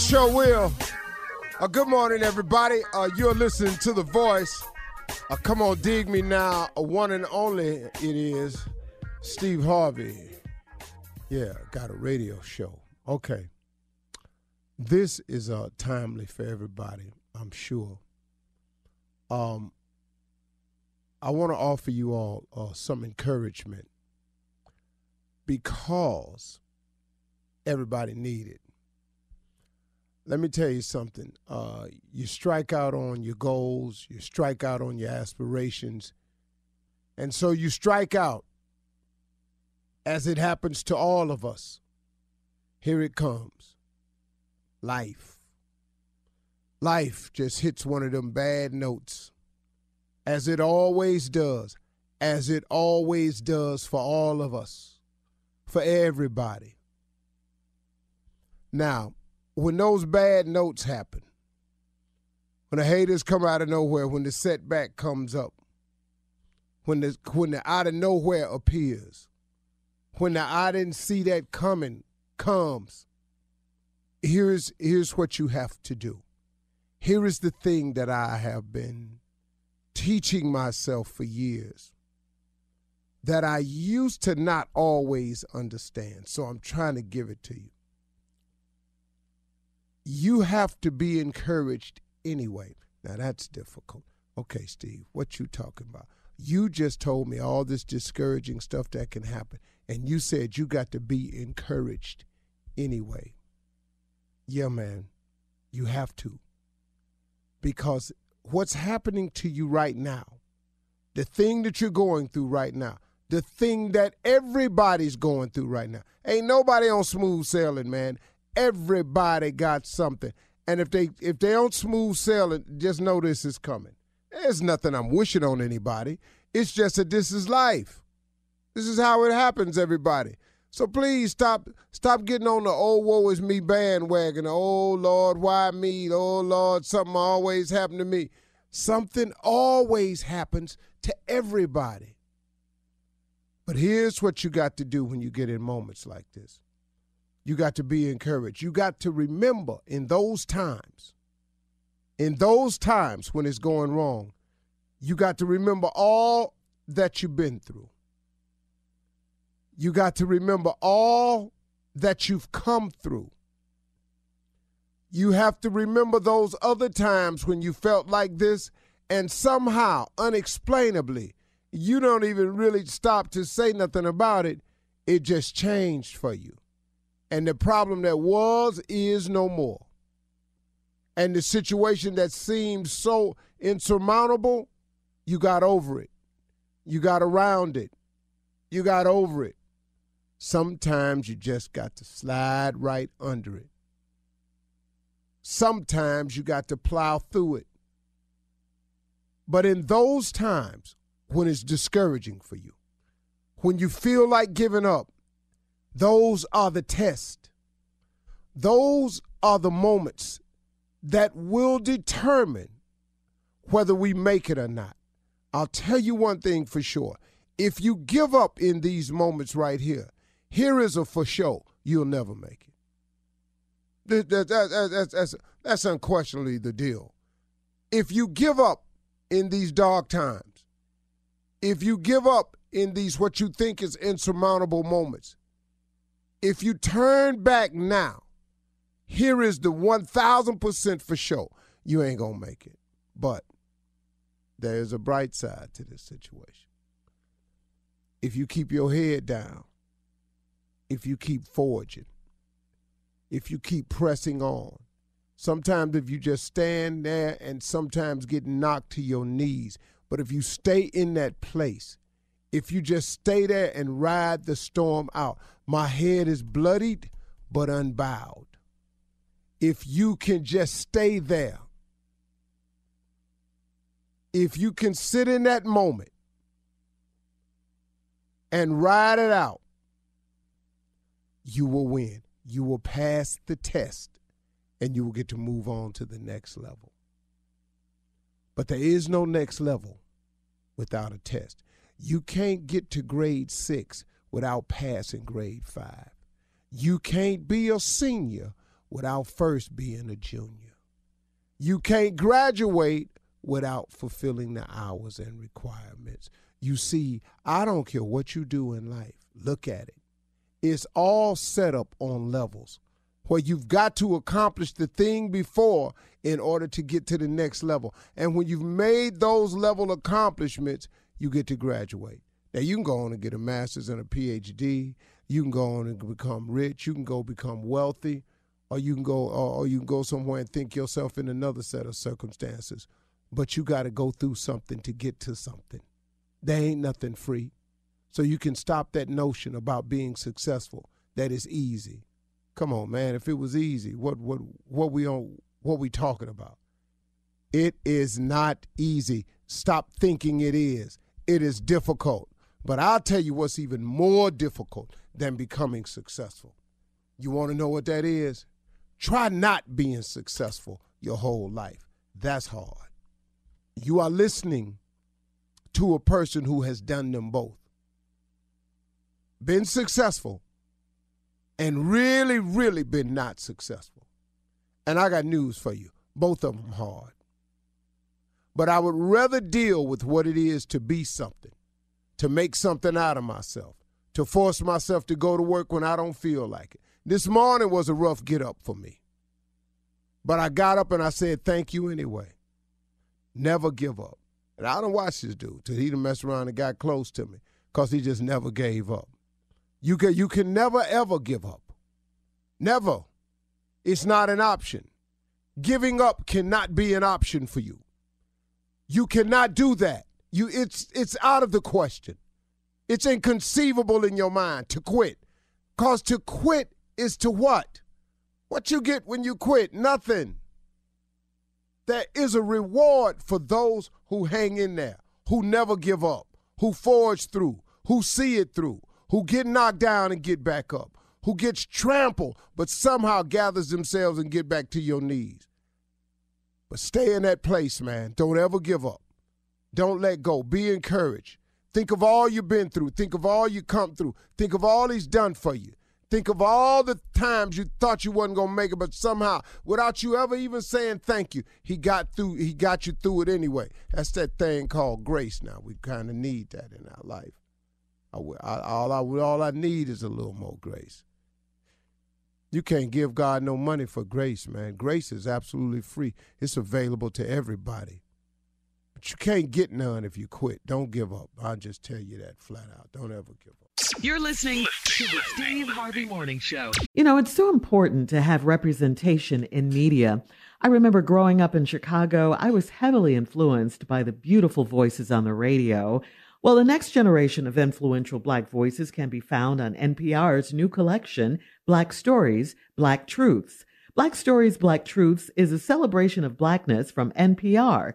Sure will. Uh, good morning, everybody. Uh, you're listening to The Voice. Uh, come on, dig me now. A one and only it is Steve Harvey. Yeah, got a radio show. Okay. This is uh, timely for everybody, I'm sure. Um, I want to offer you all uh, some encouragement because everybody need it. Let me tell you something. Uh, you strike out on your goals, you strike out on your aspirations, and so you strike out as it happens to all of us. Here it comes life. Life just hits one of them bad notes, as it always does, as it always does for all of us, for everybody. Now, when those bad notes happen, when the haters come out of nowhere, when the setback comes up, when the when the out of nowhere appears, when the I didn't see that coming comes, here's here's what you have to do. Here is the thing that I have been teaching myself for years that I used to not always understand. So I'm trying to give it to you. You have to be encouraged anyway. Now that's difficult. Okay, Steve, what you talking about? You just told me all this discouraging stuff that can happen, and you said you got to be encouraged anyway. Yeah, man, you have to. Because what's happening to you right now, the thing that you're going through right now, the thing that everybody's going through right now, ain't nobody on smooth sailing, man. Everybody got something. And if they if they on smooth sailing, just know this is coming. There's nothing I'm wishing on anybody. It's just that this is life. This is how it happens, everybody. So please stop stop getting on the old woe is me bandwagon. Oh Lord, why me? Oh Lord, something always happened to me. Something always happens to everybody. But here's what you got to do when you get in moments like this. You got to be encouraged. You got to remember in those times, in those times when it's going wrong, you got to remember all that you've been through. You got to remember all that you've come through. You have to remember those other times when you felt like this, and somehow, unexplainably, you don't even really stop to say nothing about it. It just changed for you. And the problem that was is no more. And the situation that seemed so insurmountable, you got over it. You got around it. You got over it. Sometimes you just got to slide right under it. Sometimes you got to plow through it. But in those times when it's discouraging for you, when you feel like giving up, those are the tests. Those are the moments that will determine whether we make it or not. I'll tell you one thing for sure. If you give up in these moments right here, here is a for sure, you'll never make it. That, that, that, that's, that's, that's unquestionably the deal. If you give up in these dark times, if you give up in these what you think is insurmountable moments, if you turn back now, here is the 1000% for sure. You ain't going to make it. But there's a bright side to this situation. If you keep your head down, if you keep forging, if you keep pressing on, sometimes if you just stand there and sometimes get knocked to your knees, but if you stay in that place, if you just stay there and ride the storm out, my head is bloodied but unbowed. If you can just stay there, if you can sit in that moment and ride it out, you will win. You will pass the test and you will get to move on to the next level. But there is no next level without a test. You can't get to grade six without passing grade five. You can't be a senior without first being a junior. You can't graduate without fulfilling the hours and requirements. You see, I don't care what you do in life, look at it. It's all set up on levels where you've got to accomplish the thing before in order to get to the next level. And when you've made those level accomplishments, you get to graduate. Now you can go on and get a master's and a PhD. You can go on and become rich. You can go become wealthy, or you can go or you can go somewhere and think yourself in another set of circumstances. But you got to go through something to get to something. There ain't nothing free. So you can stop that notion about being successful that is easy. Come on, man. If it was easy, what what what we on what we talking about? It is not easy. Stop thinking it is. It is difficult. But I'll tell you what's even more difficult than becoming successful. You want to know what that is? Try not being successful your whole life. That's hard. You are listening to a person who has done them both. Been successful and really, really been not successful. And I got news for you both of them hard. But I would rather deal with what it is to be something, to make something out of myself, to force myself to go to work when I don't feel like it. This morning was a rough get up for me. But I got up and I said, thank you anyway. Never give up. And I don't watch this dude till he done messed around and got close to me because he just never gave up. You can, you can never, ever give up. Never. It's not an option. Giving up cannot be an option for you. You cannot do that. You it's it's out of the question. It's inconceivable in your mind to quit. Cause to quit is to what? What you get when you quit? Nothing. There is a reward for those who hang in there, who never give up, who forge through, who see it through, who get knocked down and get back up, who gets trampled but somehow gathers themselves and get back to your knees. But stay in that place, man. Don't ever give up. Don't let go. Be encouraged. Think of all you've been through. Think of all you come through. Think of all he's done for you. Think of all the times you thought you wasn't gonna make it, but somehow, without you ever even saying thank you, he got through. He got you through it anyway. That's that thing called grace. Now we kind of need that in our life. I, I, all I all I need is a little more grace. You can't give God no money for grace, man. Grace is absolutely free. It's available to everybody. But you can't get none if you quit. Don't give up. I'll just tell you that flat out. Don't ever give up. You're listening to the Steve Harvey Morning Show. You know, it's so important to have representation in media. I remember growing up in Chicago, I was heavily influenced by the beautiful voices on the radio. Well, the next generation of influential Black voices can be found on NPR's new collection, Black Stories, Black Truths. Black Stories, Black Truths is a celebration of Blackness from NPR.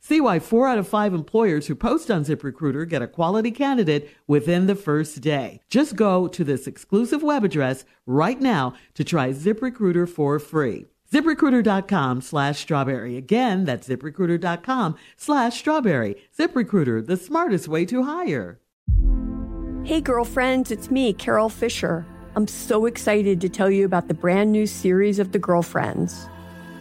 See why four out of five employers who post on ZipRecruiter get a quality candidate within the first day. Just go to this exclusive web address right now to try ZipRecruiter for free. ZipRecruiter.com slash strawberry. Again, that's ZipRecruiter.com slash strawberry. ZipRecruiter, the smartest way to hire. Hey, girlfriends, it's me, Carol Fisher. I'm so excited to tell you about the brand new series of The Girlfriends.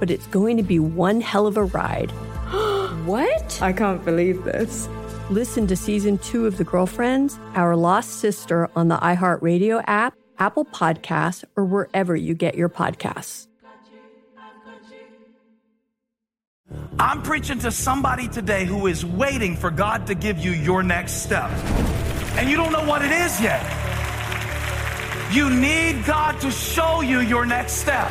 but it's going to be one hell of a ride. what? I can't believe this. Listen to season two of The Girlfriends, Our Lost Sister on the iHeartRadio app, Apple Podcasts, or wherever you get your podcasts. I'm preaching to somebody today who is waiting for God to give you your next step. And you don't know what it is yet. You need God to show you your next step.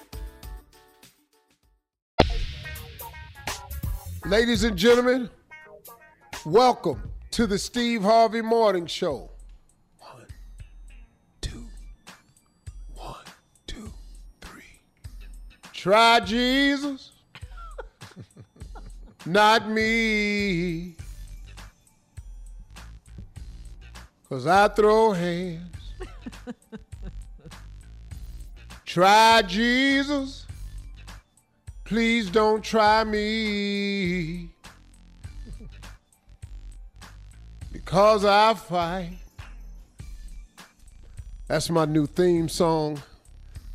Ladies and gentlemen, welcome to the Steve Harvey Morning Show. One, two, one, two, three. Try Jesus, not me. Cause I throw hands. Try Jesus. Please don't try me. Because I fight. That's my new theme song.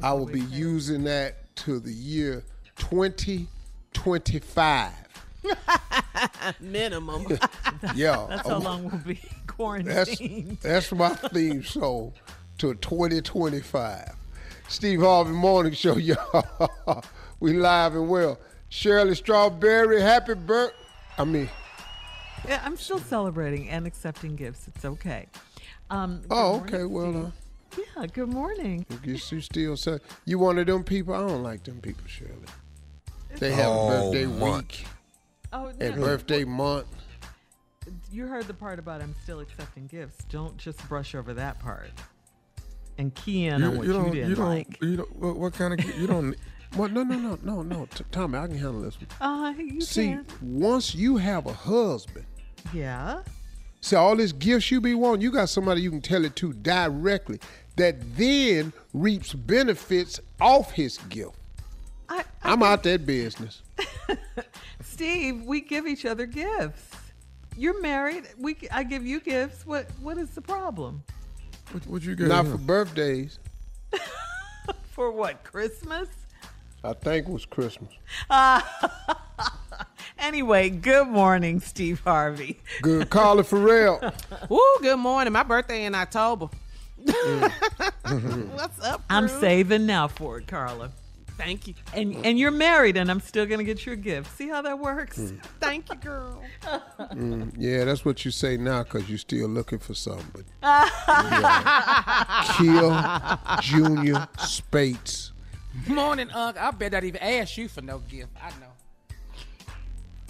I will be using that to the year 2025. Minimum. Yeah. That's how long we'll be That's, quarantined. that's my theme song to 2025. Steve Harvey Morning Show, y'all. We live and well. Shirley Strawberry, happy birth. I mean, Yeah, I'm still celebrating and accepting gifts. It's okay. Um, good oh, morning, okay. Well, uh, yeah. Good morning. I guess you still say you one of them people. I don't like them people, Shirley. They have Oh, a birthday month. week Oh, and no. birthday month. you heard the part about I'm still accepting gifts. Don't just brush over that part. And key in on what you, don't, didn't you don't, like. you don't, what, what kind of, you don't, what, no, no, no, no, no, T- Tommy, I can handle this one. Uh, you See, can. once you have a husband, Yeah. see all this gifts you be wanting, you got somebody you can tell it to directly that then reaps benefits off his gift. I, I'm out that business. Steve, we give each other gifts. You're married. We I give you gifts. What what is the problem? What, what you get? Not for birthdays. For what? Christmas? I think it was Christmas. Uh, anyway, good morning, Steve Harvey. Good, Carla Ferrell. Woo, good morning. My birthday in October. What's up? I'm saving now for it, Carla. Thank you. And and you're married, and I'm still gonna get you a gift. See how that works? Thank you, girl. Mm, yeah, that's what you say now because you're still looking for something. But Kill Junior Spates. Morning, Unc. I bet I'd even ask you for no gift. I know.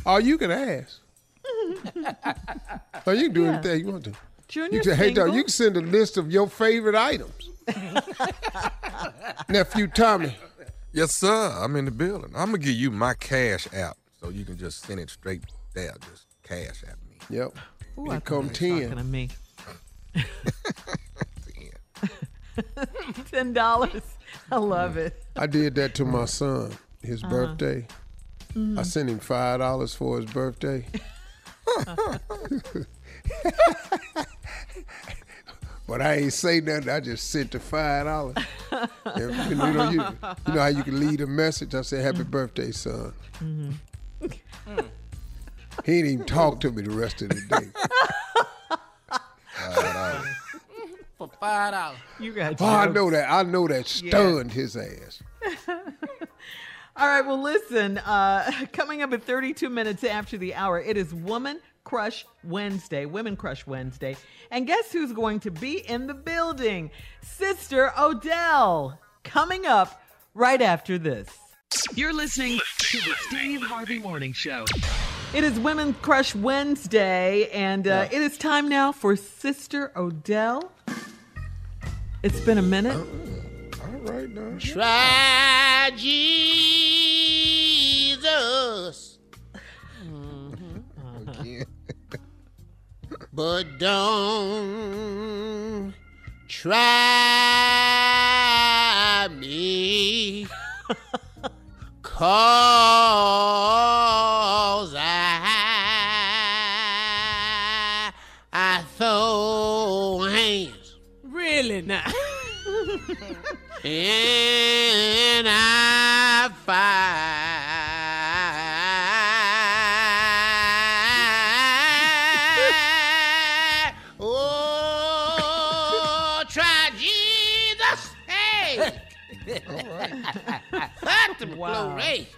Oh, you can ask. oh, you can do Yeah. anything you want to. Junior you can, hey, dog, single? you can send a list of your favorite items. Nephew Tommy. Yes, sir. I'm in the building. I'm gonna give you my cash app so you can just send it straight there. Just cash at me. Yep. Ooh, Here I come thought you were 10. talking to me. Ten dollars. I love it. I did that to my son, his Uh-huh. birthday. I Mhm. sent him five dollars for his birthday. but I ain't say nothing. I just sent the five dollars. you, know, you, you know how you can leave a message. I said, "Happy birthday, son." Mhm. He didn't even talk to me the rest of the day. For five dollars. You got. Oh, I know that. I know that stunned his ass. All right, well, listen, uh, coming up at 32 minutes after the hour, it is Woman Crush Wednesday, Women Crush Wednesday. And guess who's going to be in the building? Sister Odell, coming up right after this. You're listening to the Steve Harvey Morning Show. It is Women Crush Wednesday, and uh, it is time now for Sister Odell. It's been a minute. All right now. Try Jesus. but don't try me. Cause And I find, oh, try Jesus. Hey. Fuck the Wow. glory.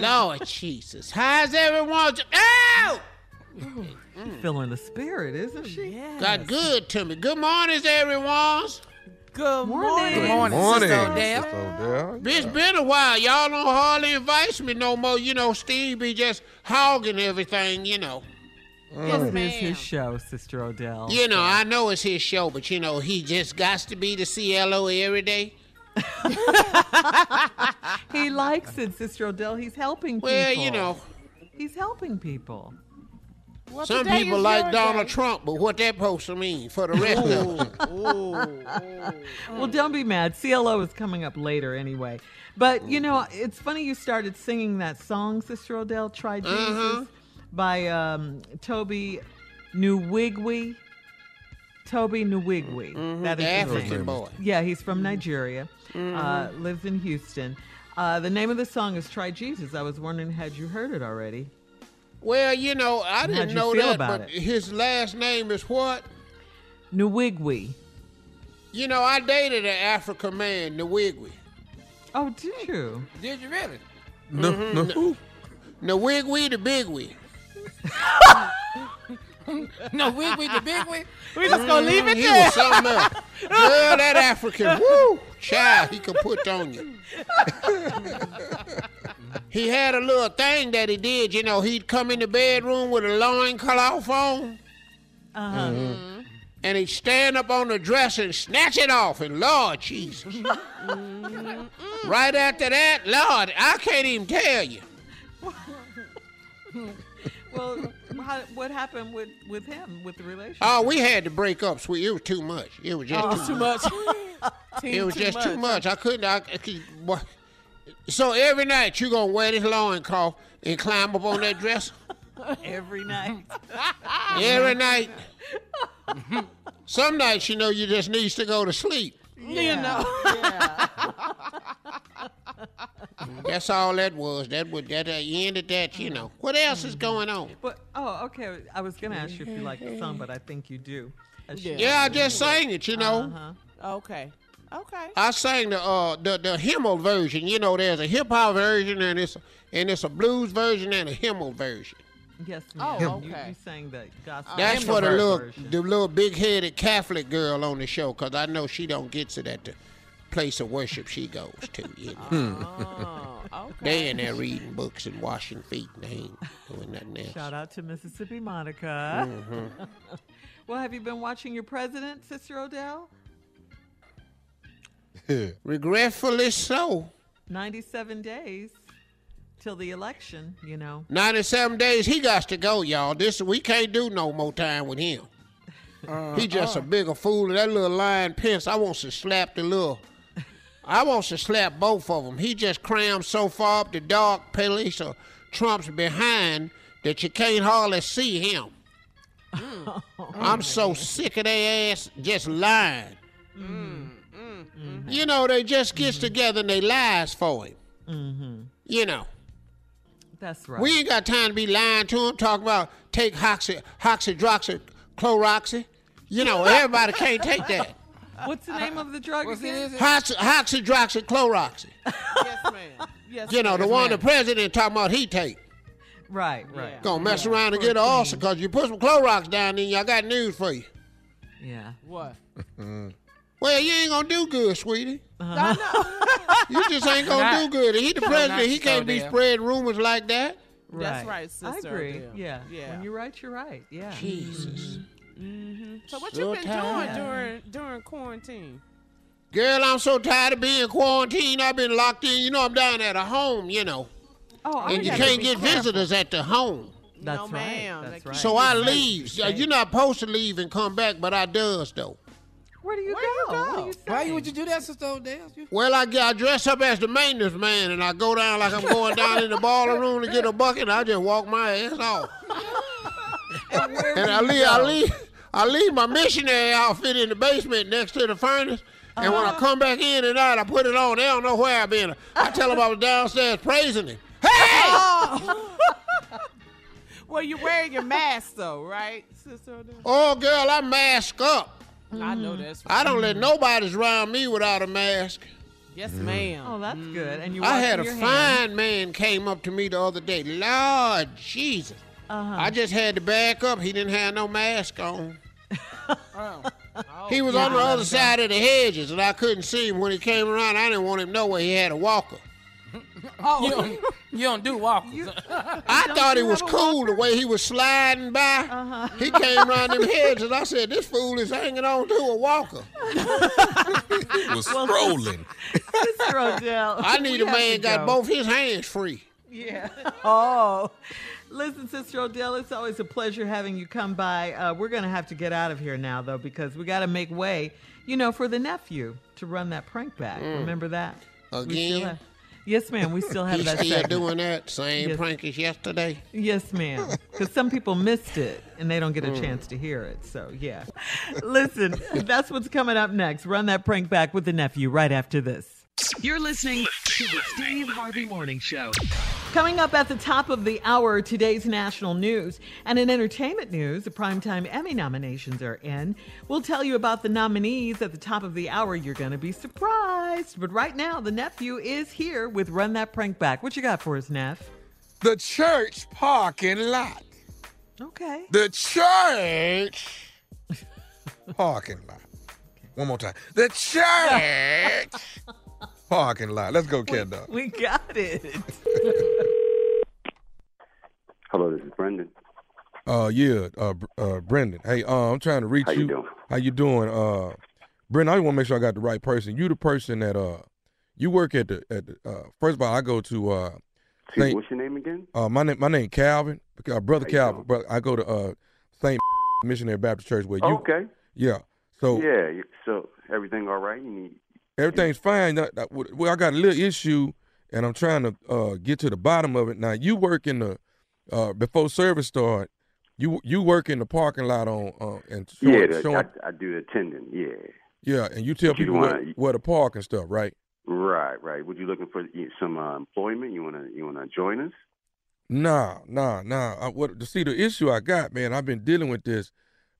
Lord Jesus. How's everyone? do- Ow! Feeling the spirit, isn't she? Got good to me. Good morning, everyone. Good morning. Good morning, Morning, Sister Odell. Sister Odell. It's been a while. Y'all don't hardly invite me no more. You know, Steve be just hogging everything, you know. Yes, mm. it is his show, Sister Odell. You know, I know it's his show, but you know, he just got to be the CLO every day. he likes it, Sister Odell. He's helping people. Well, you know, He's helping people. Some people like Donald day. Trump, but what that poster to mean for the rest of them? Well, don't be mad. CLO is coming up later anyway. But, you know, it's funny you started singing that song, Sister Odell, Try Jesus, Uh-huh. by um, Tobe Nwigwe. Tobe Nwigwe. That The is his African boy. Yeah, he's from Nigeria, uh, lives in Houston. Uh, the name of the song is Try Jesus. I was wondering, had you heard it already? Well, you know, I How'd didn't know that, but it? his last name is what? Nwigwe. You know, I dated an African man, Nwigwe. Oh, did you? Did you really? No, no. Mm-hmm. who? Nwigwe the Bigwe. no, we we the big we. We just gonna leave mm-hmm. it He there. was something else. Girl, that African, woo, child, he can put on you. he had a little thing that he did. You know, he'd come in the bedroom with a loincloth on. Uh-huh. Mm-hmm. And he'd stand up on the dresser and snatch it off. And Lord Jesus. right after that, Lord, I can't even tell you. well, how, what happened with, with him, with the relationship? Oh, we had to break up, sweet. It was too much. It was just Oh, too, too much. it was just too much. I couldn't. I, I could, what? So every night you gonna wear this loincloth and climb up on that dresser? Every night. Every night. Some nights, you know, you just needs to go to sleep. You know. That's all that was. That would that uh, ended that. You know. What else is going on? But oh, okay. I was gonna ask you if you like the song, but I think you do. As she- Yeah, I just sang it. You know. Uh-huh. Okay. Okay. I sang the uh the the Himmel version. You know, there's a hip hop version and it's and it's a blues version and a Himmel version. Yes, Oh, ma'am. You, okay. you sang the gospel. That's hymnal for the little version. the little big headed Catholic girl on the show, cause I know she don't get it at the place of worship she goes to. You know. Oh, okay. They in there reading books and washing feet. and They ain't doing nothing else. Shout out to Mississippi Monica. Mhm. well, have you been watching your president, Sister Odell? Regretfully so. 97 days till the election, you know. 97 days, he got to go, y'all. This we can't do no more time with him. he uh, just a uh. bigger fool. Than that little lion Pence, I want to slap the little. I want to slap both of them. He just crammed so far up the dark police of Trump's behind that you can't hardly see him. I'm so sick of their ass just lying. Mm. Mm-hmm. You know, they just gets mm-hmm. together and they lies for him. Mm-hmm. You know. That's right. We ain't got time to be lying to him, talk about take hoxy, hoxydroxy, chloroxy. You know, everybody can't take that. What's the name of the drug again? Hoxy, hoxydroxy, chloroxy. yes, ma'am. Yes, You know, the ma'am. one the president talking about he take. Right, right. Gonna mess around and get an ulcer because you put some Clorox down there, I got news for you. Yeah. What? Mm-hmm. Well, you ain't gonna do good, sweetie. I know. You just ain't gonna Not- do good. He the president, not he can't be so, dear. spreading rumors like that. That's right, sister. I agree. Odell. Yeah. Yeah. When you're right, you're right. Yeah. Jesus. Mm-hmm. So what So you been tired. doing during during quarantine? Girl, I'm so tired of being quarantined. I've been locked in. You know, I'm down at a home, you know. Oh, and you can't get careful. visitors at the home. That's no, right. ma'am. That's right. So I leave. be Yeah, safe. You're not supposed to leave and come back, but I does though. Where do you Where you go? What go? are you Why would you do that, sister Odell? You- Well, I, get- I dress up as the maintenance man and I go down like I'm going down in the baller room to get a bucket. And I just walk my ass off. And And I leave, I leave, I leave my missionary outfit in the basement next to the furnace. And when I Uh-huh. come back in at night, I put it on. They don't know where I've been. I tell them I was downstairs praising him. Hey! well, you're wearing your mask though, right, sister Odell? Oh, girl, I mask up. I know mm. that's right. I don't let nobody's around me without a mask. Yes, mm. ma'am. Oh, that's mm. good. And you I had a washing your hands. fine man came up to me the other day. Lord Jesus. Uh-huh. I just had to back up. He didn't have no mask on. Oh, oh. He was yeah, on the other side of the hedges, and I couldn't see him when he came around. I didn't want him to know where he had a walker. Oh, you don't, you don't do walkers. I Don't thought he you was have a cool the way he was sliding by. Uh-huh. He came around them hedges. And I said, "This fool is hanging on to a walker." It was scrolling. Sister Odell. I need we a man got go. both his hands free. Yeah. Oh. Listen, Sister Odell, it's always a pleasure having you come by. Uh, we're going to have to get out of here now, though, because we got to make way, you know, for the nephew to run that prank back. Remember that? We still Again? Yes, ma'am. We still have that still segment. doing that same Yes. prank as yesterday. Yes, ma'am. Because some people missed it and they don't get a Mm. chance to hear it. So, yeah. Listen, that's what's coming up next. Run that prank back with the nephew right after this. You're listening to the Steve Harvey Morning Show. Coming up at the top of the hour, today's national news. And in entertainment news, the Primetime Emmy nominations are in. We'll tell you about the nominees at the top of the hour. You're going to be surprised. But right now, the nephew is here with Run That Prank Back. What you got for us, Neff? The church parking lot. Okay. The church parking lot. One more time. The church parking lot. Let's go, Cat Dog. We got it. Hello, this is Brendan. Uh, yeah, uh, uh, Brendan. Hey, uh, I'm trying to reach How you you. doing? How you doing? Uh, Brendan, I just want to make sure I got the right person. You the person that uh, you work at the at the. Uh, first of all, I go to uh, Excuse Saint- what's your name again? uh, my name my name Calvin, uh, brother How Calvin. Brother, I go to uh, Saint Missionary Baptist Church where you. okay. Yeah. So yeah. So everything all right? You need everything's fine. That- that- Well, I got a little issue, and I'm trying to uh, get to the bottom of it. Now, you work in the uh, before service start. You you work in the parking lot on uh, and showing, yeah. The, showing I, I do the attending. Yeah. yeah, and you tell But you people wanna- where, where to park and stuff, right? Right. Right. Would you looking for some uh, employment? You wanna you wanna join us? Nah, nah, nah. I, what to see the issue I got, man? I've been dealing with this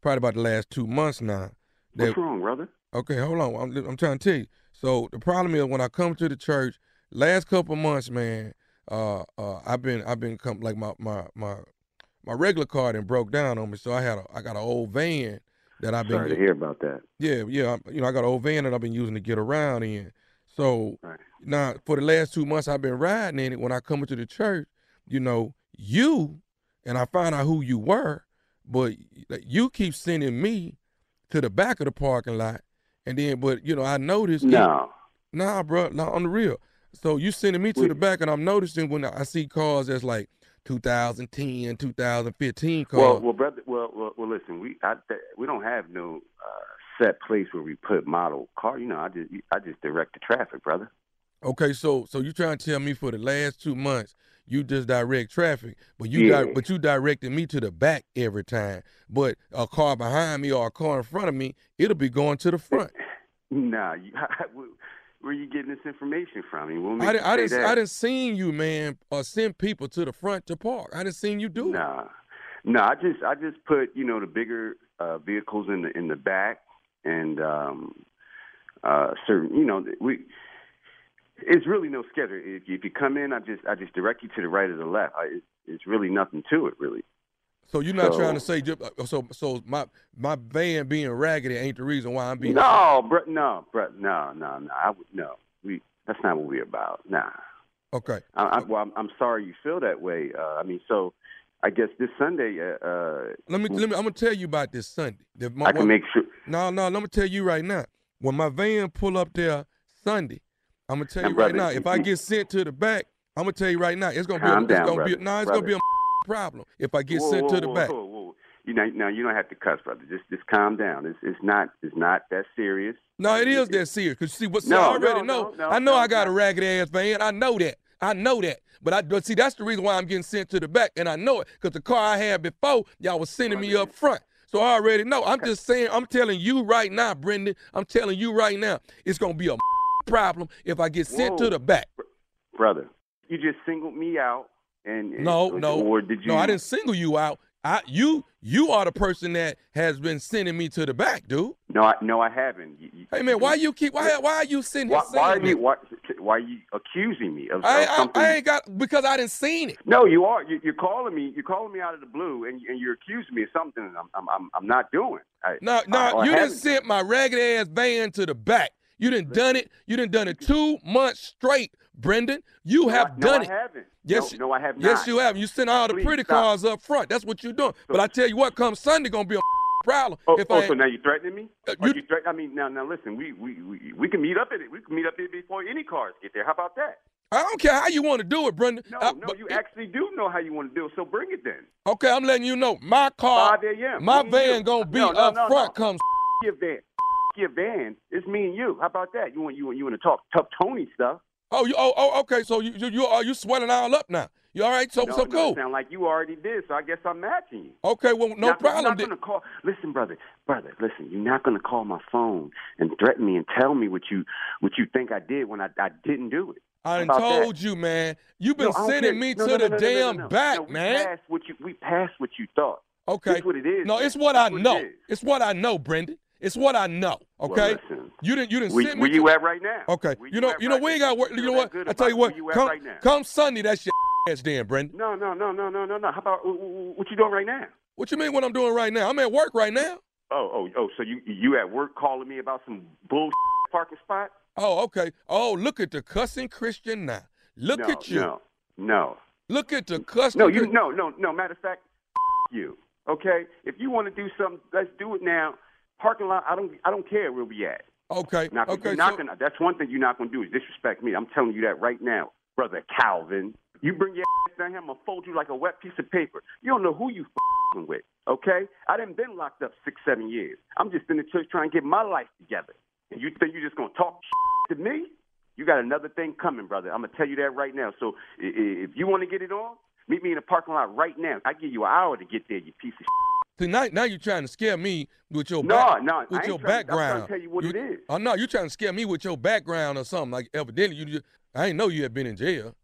probably about the last two months now. What's wrong, brother? Okay, hold on. I'm, I'm trying to tell you. So the problem is when I come to the church, last couple months, man, uh, uh, I've been I've been come like my my my my regular car and broke down on me. So I had a I got an old van that I've been Sorry to hear about that. yeah, yeah. You know, I got an old van that I've been using to get around in. So Right. now, for the last two months, I've been riding in it. When I come into the church, you know, you and I find out who you were, but you keep sending me to the back of the parking lot, and then, but you know, I noticed. it- No. nah, bro, not on the real. So you sending me to the back, and I'm noticing when I see cars that's like 2010, 2015 cars. Well, well, brother. Well, well, well listen. We I, we don't have no uh, set place where we put model car. You know, I just I just direct the traffic, brother. Okay, so so you trying to tell me for the last two months you just direct traffic, but you Yeah. di- but you directed me to the back every time. But a car behind me or a car in front of me, it'll be going to the front. Nah, you, where, you getting this information from? I mean, what I didn't I didn't? I didn't seen you, man, or send people to the front to park. I didn't seen you do it. Nah, no, I just I just put you know the bigger uh, vehicles in the in the back and um, uh, certain you know we. It's really no schedule. If you, if you come in, I just I just direct you to the right or the left. I, it's, it's really nothing to it, really. So you're not So- trying to say uh, so so my my van being raggedy ain't the reason why I'm being No, bro, no, bro, no, no, no. I would no. We that's not what we're about. Nah. Okay. I, I, well, I'm, I'm sorry you feel that way. Uh, I mean, so I guess this Sunday. Uh, uh, Let me let me. I'm gonna tell you about this Sunday. My- I can when- make sure. No, no. Let me tell you right now. When my van pull up there Sunday, I'm gonna tell Now, you right brother, now. If I get sent to the back, I'm gonna tell you right now. It's gonna be. A, down, it's gonna be. A, brother, no, it's brother. gonna be a problem if I get whoa, sent whoa, to the whoa, back. You know, now you don't have to cuss, brother. Just just calm down. It's it's not it's not that serious. No, it is that serious. Cause see, what see, No, I already no, know. no, I know no, I got a ragged ass van. I know that. I know that. But I but see, that's the reason why I'm getting sent to the back, and I know it because the car I had before, y'all was sending me up front. So I already know. I'm just saying. I'm telling you right now, Brendan. I'm telling you right now. It's gonna be a problem if I get sent to the back. brother. You just singled me out, and, and No, no, or did you? no. I didn't single you out. I you you are the person that has been sending me to the back, dude. No, I, no, I haven't. You, you- Hey man, why you keep why why are you here Why, why are you why, why are you accusing me of, I, of something? I ain't got because I didn't seen it. no, you are. You, you're calling me. You're calling me out of the blue, and, and you're accusing me of something I'm I'm I'm, I'm not doing. I, No, no, or you didn't haven't. sent my ragged ass van to the back. You didn't done it. You didn't done it two months straight, Brendan. You have no, done I it. haven't. Yes, no, no, I have not. Yes, you have. You sent all the Please pretty stop. cars up front. That's what you're doing. But I tell you what, come Sunday, gonna be a problem. Oh, if oh I so now you're threatening me? Uh, you- you threat- I mean, now, now listen. We, we we we can meet up at it. We can meet up at it before any cars get there. How about that? I don't care how you want to do it, Brendan. No, I- no, you actually do know how you want to do it. So bring it then. Okay, I'm letting you know. My car, 5 my van gonna be No, no, up no, front. no. Comes Your van, your van. It's me and you. How about that? You want you want you want to talk tough Tony stuff? Oh, you oh, oh okay. So you you you are you swelling all up now? You all right? So no, so no, cool. sound like you already did. So I guess I'm matching you. Okay, well no Not- problem. You're not gonna call. Listen, brother, brother, listen. You're not gonna call my phone and threaten me and tell me what you what you think I did when I I didn't do it. I about that? told you, man. You've been No, sending me to the damn back, man. Passed what you, we passed what you thought. Okay. That's what it is. No, man. it's what I That's it know. is. It's what I know, Brendan. It's what I know. Well, Okay. listen. you didn't. You didn't Where, send me. where you at right now? Okay. Where You know. at You know. right We ain't got work. You You know what? I tell you what. you Come. right? Come Sunday. That's your ass then, Brendan. No, no, no, no, no, no, no. How about wh- wh- what you doing right now? What you mean? What I'm doing right now? I'm at work right now. Oh, oh, oh. So you you at work calling me about some bull parking spot? Oh, okay. Oh, look at the cussing Christian now. Look no, at you. No, no. Look at the customer. No, you no no no. Matter of fact, you. Okay, if you want to do something, let's do it now. Parking lot. I don't. I don't care where we at. Okay. Okay. You're not so- gonna, that's one thing you're not going to do is disrespect me. I'm telling you that right now, brother Calvin. You bring your ass down here, I'm gonna fold you like a wet piece of paper. You don't know who you f***ing with. Okay, I didn't been locked up six, seven years. I'm just in the church trying to get my life together. And you think you're just gonna talk to me? You got another thing coming, brother. I'm gonna tell you that right now. So if you want to get it on, meet me in the parking lot right now. I give you an hour to get there, you piece of. See, now, now you're trying to scare me with your No, back, no, I with ain't your trying to- I'm trying to tell you what you, it is. Oh no, you're trying to scare me with your background or something. Like evidently you, just, I ain't know you had been in jail.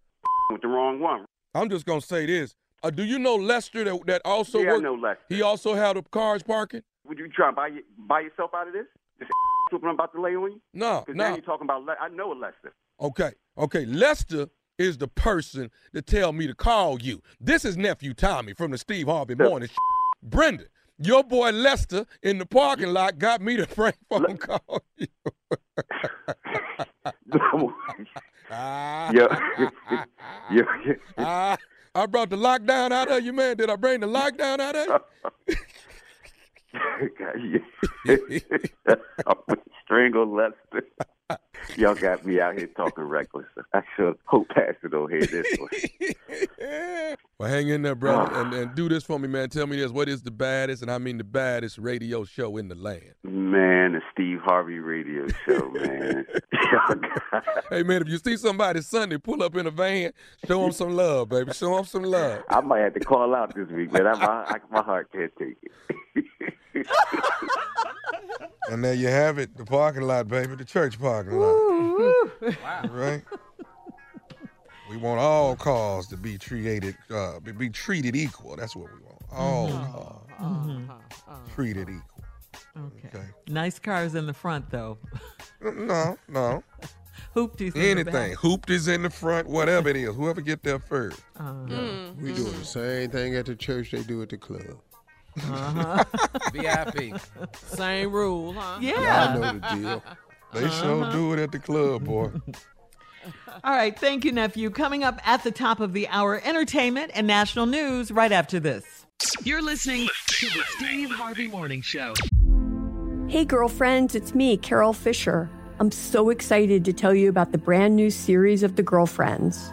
With the wrong one. I'm just gonna say this. Uh, do you know Lester that that also Yeah, I know Lester. He also had the cars parking. Would you try and buy buy yourself out of this? This what I'm about to lay on you? No, Because no. now you're talking about. Le- I know a Lester. Okay, okay. Lester is the person to tell me to call you. This is nephew Tommy from the Steve Harvey Morning. Brendan, your boy Lester in the parking lot got me to prank phone call. You. Yo, yo, Ah, I brought the lockdown out of you, man. Did I bring the lockdown out of you? Strangle Lester. Y'all got me out here talking reckless. I should hope Pastor don't hear this one. Well, hang in there, brother, ah. and, and do this for me, man. Tell me this: what is the baddest, and I mean the baddest radio show in the land? Man, the Steve Harvey radio show, man. Hey, man, if you see somebody Sunday, pull up in a van, show them some love, baby. Show them some love. I might have to call out this week, man. I, my, I, my heart can't take it. And there you have it, the parking lot, baby, the church parking lot. Wow. Right? We want all cars to be treated uh, be, be treated equal. That's what we want. All Mhm. cars Mhm. treated equal. Okay. Nice cars in the front, though. No, no. Hoopties. in the Anything. back. Hooped is in the front, whatever it is. Whoever get there first. Uh, We doing the same thing at the church they do at the club. Uh-huh. VIP. Same rule, huh? Yeah. Y'all know the deal. They sure Uh-huh. do it at the club, boy. All right. Thank you, nephew. Coming up at the top of the hour, entertainment and national news right after this. You're listening to the Steve Harvey Morning Show. Hey, girlfriends, it's me, Carol Fisher. I'm so excited to tell you about the brand new series of The Girlfriends.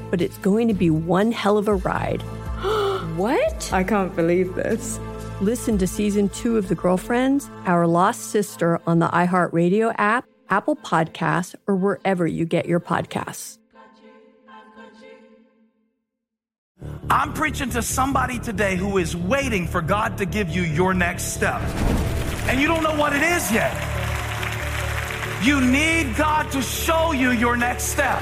but it's going to be one hell of a ride. what? I can't believe this. Listen to season two of The Girlfriends, Our Lost Sister on the iHeartRadio app, Apple Podcasts, or wherever you get your podcasts. I'm preaching to somebody today who is waiting for God to give you your next step. And you don't know what it is yet. You need God to show you your next step.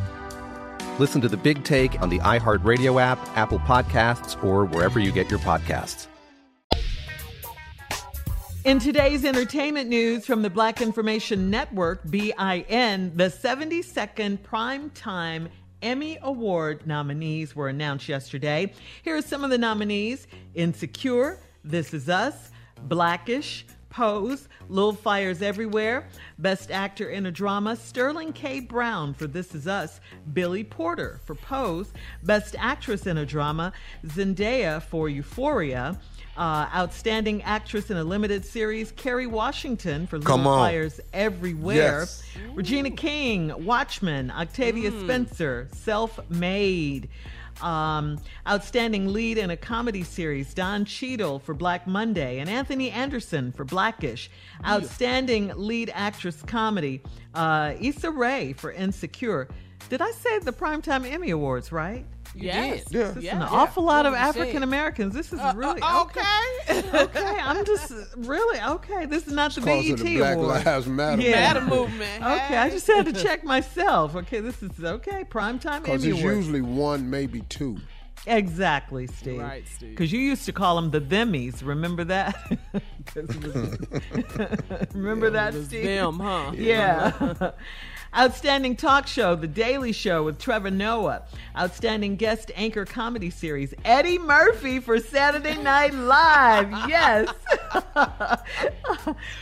Listen to the big take on the iHeartRadio app, Apple Podcasts, or wherever you get your podcasts. In today's entertainment news from the Black Information Network, BIN, the 72nd Primetime Emmy Award nominees were announced yesterday. Here are some of the nominees Insecure, This Is Us, Blackish, Pose, Little Fires Everywhere, Best Actor in a Drama, Sterling K. Brown for This Is Us, Billy Porter for Pose, Best Actress in a Drama, Zendaya for Euphoria, uh, outstanding actress in a limited series, Kerry Washington for Little on. Fires Everywhere. Yes. Regina King, Watchmen, Octavia Spencer, Self Made. Um, outstanding lead in a comedy series, Don Cheadle for Black Monday, and Anthony Anderson for Blackish. Outstanding lead actress comedy, uh, Issa Rae for Insecure. Did I say the Primetime Emmy Awards, right? Yes. Yeah. This is Yeah. an awful lot of What you said. African Americans. This is Uh, really uh, okay. okay, I'm just really okay. This is not the Cause BET of the Black Award. Lives Matter. Yeah. Matter movement. Okay, I just had to check myself. Okay, this is okay. Primetime Because Emmy it's Awards. usually one, maybe two. Exactly, Steve. Right, Steve. Because you used to call them the themmies. Remember that? 'Cause it was- remember that, it was Steve? them, huh? Yeah. Outstanding talk show, The Daily Show with Trevor Noah. Outstanding guest anchor comedy series, Eddie Murphy for Saturday Night Live. Yes.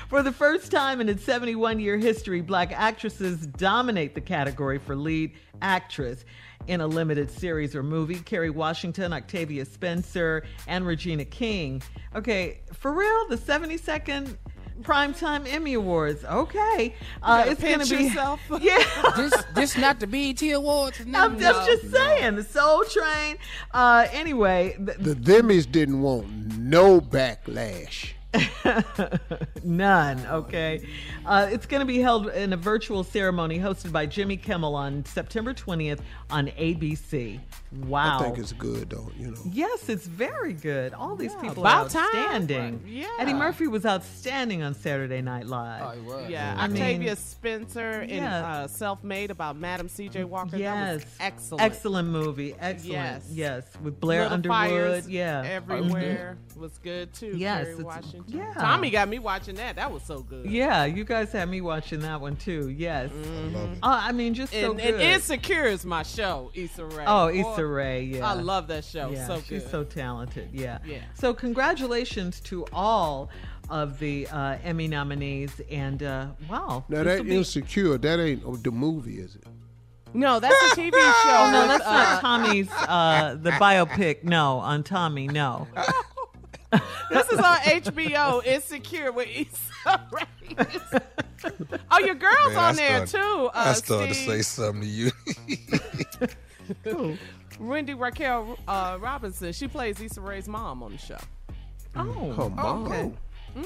for the first time in its 71 year history, black actresses dominate the category for lead actress in a limited series or movie. Kerry Washington, Octavia Spencer, and Regina King. Okay, for real, the 72nd Primetime Emmy Awards. Okay. Uh, it's going to be. yourself. Yeah. this this not the BET Awards. No, I'm just, just saying, the Soul Train. Uh, anyway, th- The Themmies didn't want no backlash. None. Okay. Uh, it's going to be held in a virtual ceremony hosted by Jimmy Kimmel on September 20th on ABC. Wow. I think it's good though. You know. Yes, it's very good. All these Yeah, people about are time. outstanding. Yeah. Eddie Murphy was outstanding on Saturday Night Live. Oh, he was. Yeah, I mean, Octavia Spencer in yeah. uh, Self Made about Madam C.J. Walker. Yes. That was excellent. Excellent movie. Excellent. Yes. Yes. With Blair Little Underwood. Fires yeah. Everywhere was good too. Yes, Kerry it's- Washington. yeah. Tommy got me watching that. That was so good. Yeah, you guys had me watching that one too. Yes. Mhm. Uh, I mean, just so and, good. and Insecure is my show, Issa Rae. Oh, Boy, Issa Rae, yeah. I love that show. Yeah, so she's good. so talented. Yeah. Yeah. So congratulations to all of the uh, Emmy nominees, and uh, wow. Now that be- insecure, that ain't the movie, is it? No, that's a TV show. Oh no, that's uh, not Tommy's uh, the biopic. No, on Tommy. No. This is on HBO. Insecure with Issa Rae. oh, your girl's Man, I on there started- too. Uh, I started to say something to you. Wendy Raquel uh, Robinson. She plays Issa Rae's mom on the show. Oh, Her mom. okay. hmm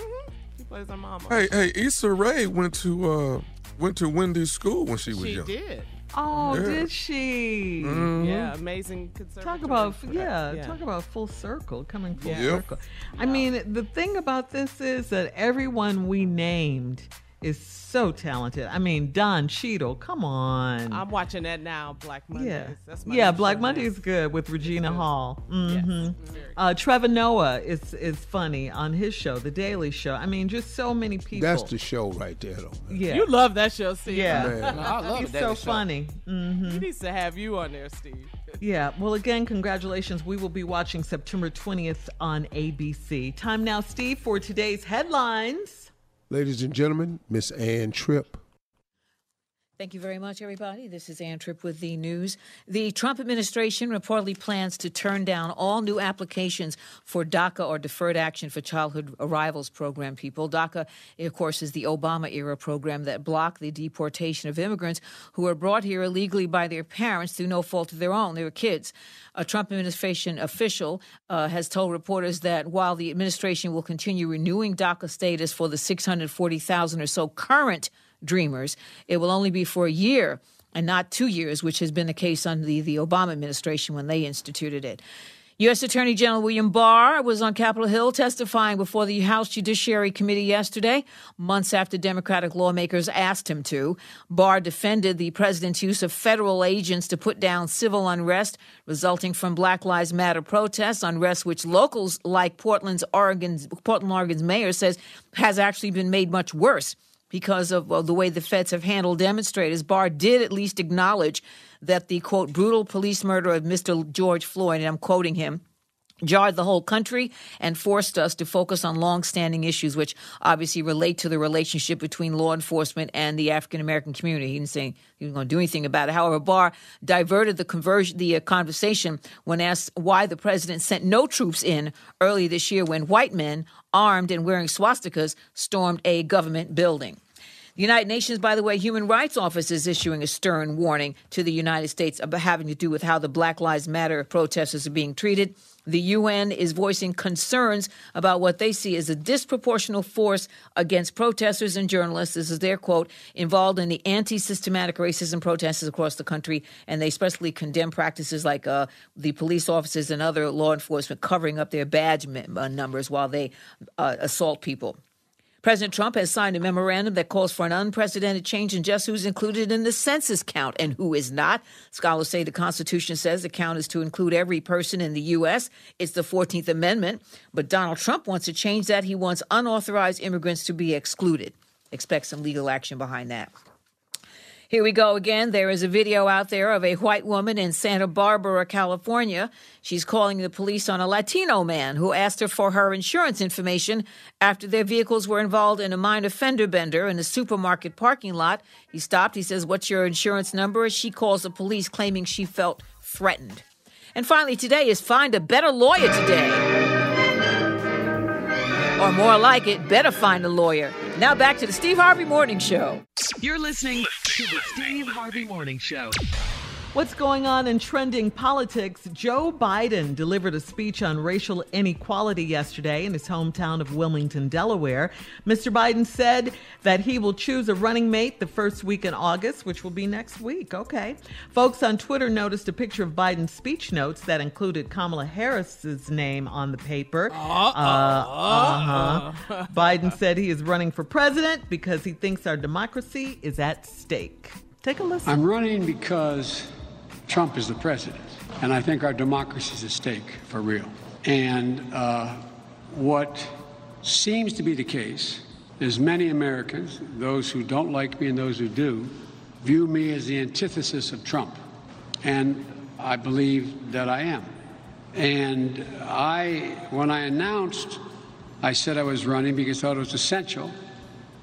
She plays her mom. Hey, hey, Issa Rae went to uh went to Wendy's school when she was she young. She did. Oh, Yeah. did she? Mhm. Yeah, amazing conservative. Talk about yeah, talk about full circle, coming full Yeah. circle. I mean, the thing about this is that everyone we named is so talented. I mean, Don Cheadle, come on. I'm watching that now. Black Mondays. yeah, That's my yeah. Black Monday is good with Regina Hall. Mm-hmm. very Uh, Trevor Noah is is funny on his show, The Daily Show. I mean, just so many people. That's the show right there, though. yeah. You love that show, Steve. yeah, Man. I love that. he's so Daily Show. funny. hmm He needs to have you on there, Steve. Yeah. Well, again, congratulations. We will be watching September 20th on ABC. Time now, Steve, for today's headlines. Ladies and gentlemen, Miss Ann Tripp. Thank you very much, everybody. This is Ann Tripp with the news. The Trump administration reportedly plans to turn down all new applications for DACA or Deferred Action for Childhood Arrivals program people. DACA, of course, is the Obama era program that blocked the deportation of immigrants who were brought here illegally by their parents through no fault of their own. They were kids. A Trump administration official uh, has told reporters that while the administration will continue renewing DACA status for the 640,000 or so current dreamers. It will only be for a year and not two years, which has been the case under the, the Obama administration when they instituted it. U.S. Attorney General William Barr was on Capitol Hill testifying before the House Judiciary Committee yesterday, months after Democratic lawmakers asked him to. Barr defended the president's use of federal agents to put down civil unrest resulting from Black Lives Matter protests, unrest which locals like Portland's Oregon's Portland, Oregon's mayor says has actually been made much worse because of well, the way the feds have handled demonstrators. Barr did at least acknowledge that the quote brutal police murder of Mr. George Floyd, and I'm quoting him, jarred the whole country and forced us to focus on long-standing issues which obviously relate to the relationship between law enforcement and the African American community. He didn't say he was going to do anything about it. However, Barr diverted the conversion, the uh, conversation when asked why the president sent no troops in early this year when white men armed and wearing swastikas stormed a government building. The United Nations, by the way, Human Rights Office is issuing a stern warning to the United States about having to do with how the Black Lives Matter protesters are being treated. The UN is voicing concerns about what they see as a disproportional force against protesters and journalists. This is their quote, involved in the anti systematic racism protests across the country. And they especially condemn practices like uh, the police officers and other law enforcement covering up their badge uh, numbers while they uh, assault people. President Trump has signed a memorandum that calls for an unprecedented change in just who's included in the census count and who is not. Scholars say the Constitution says the count is to include every person in the U.S. It's the 14th Amendment. But Donald Trump wants to change that. He wants unauthorized immigrants to be excluded. Expect some legal action behind that. Here we go again. There is a video out there of a white woman in Santa Barbara, California. She's calling the police on a Latino man who asked her for her insurance information after their vehicles were involved in a minor fender bender in a supermarket parking lot. He stopped. He says, What's your insurance number? She calls the police claiming she felt threatened. And finally, today is Find a Better Lawyer Today. Or more like it, better find a lawyer. Now back to the Steve Harvey Morning Show. You're listening to the Steve Harvey Morning Show. What's going on in trending politics? Joe Biden delivered a speech on racial inequality yesterday in his hometown of Wilmington, Delaware. Mr. Biden said that he will choose a running mate the first week in August, which will be next week. Okay. Folks on Twitter noticed a picture of Biden's speech notes that included Kamala Harris's name on the paper. Uh, uh-huh. Biden said he is running for president because he thinks our democracy is at stake. Take a listen. I'm running because Trump is the president, and I think our democracy is at stake for real. And uh, what seems to be the case is many Americans, those who don't like me and those who do, view me as the antithesis of Trump. And I believe that I am. And I, when I announced, I said I was running because I thought it was essential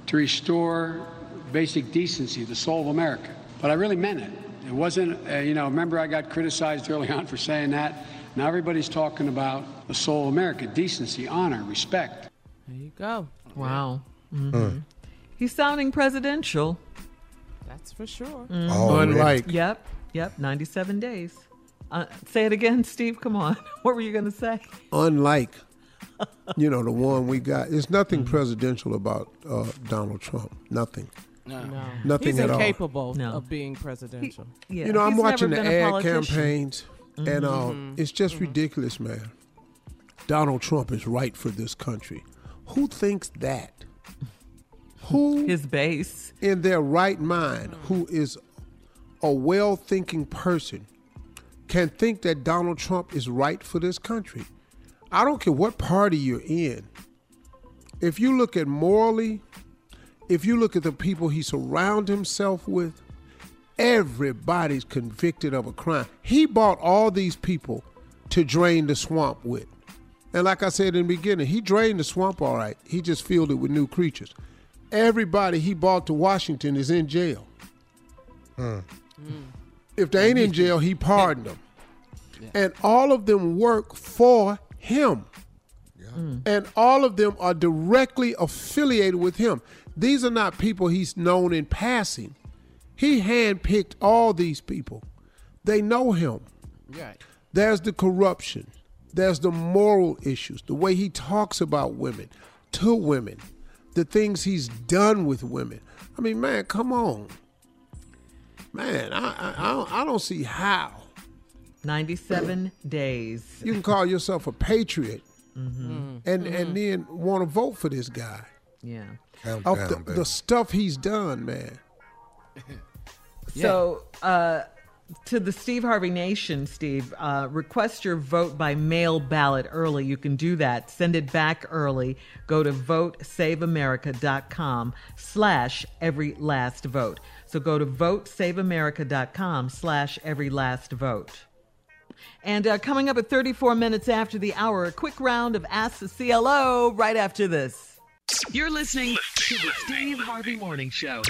to restore basic decency, the soul of America. But I really meant it. It wasn't, uh, you know, remember I got criticized early on for saying that? Now everybody's talking about the soul of America, decency, honor, respect. There you go. Wow. Mm-hmm. He's sounding presidential. That's for sure. Mhm. Unlike Yep. Yep. 97 days. Uh, say it again, Steve. Come on. What were you going to say? unlike you know the one we got. There's nothing presidential about uh, Donald Trump. Nothing. No. no. Nothing He's at all. incapable No. of being presidential. Yeah. you know, I'm watching the been a ad politician. campaigns, and uh, Mhm. it's just ridiculous, man. Donald Trump is right for this country. Who thinks that? Who His base. in their right mind, who is a well-thinking person, can think that Donald Trump is right for this country? I don't care what party you're in. If you look at morally, if you look at the people he surrounds himself with, everybody's convicted of a crime. He bought all these people to drain the swamp with. And like I said in the beginning, he drained the swamp all right. He just filled it with new creatures. Everybody he bought to Washington is in jail. Hmm. If they ain't in jail, he pardoned them. And all of them work for him. Hmm. And all of them are directly affiliated with him. These are not people he's known in passing. He handpicked all these people. They know him. Right. There's the corruption. There's the moral issues, the way he talks about women, to women, the things he's done with women. I mean, man, come on. Man, I, I, I, don't, I don't see how 97 days. you can call yourself a patriot Mm-hmm. and, and then want to vote for this guy. Yeah. Calm Of the, baby. the stuff he's done, man. So, uh, to the Steve Harvey Nation, Steve, uh, request your vote by mail ballot early. You can do that. Send it back early. Go to votesaveamerica.com slash every last vote. So go to votesaveamerica.com slash every last vote. And uh, coming up at 34 minutes after the hour, a quick round of Ask the CLO right after this. You're listening to the Steve Harvey Morning Show.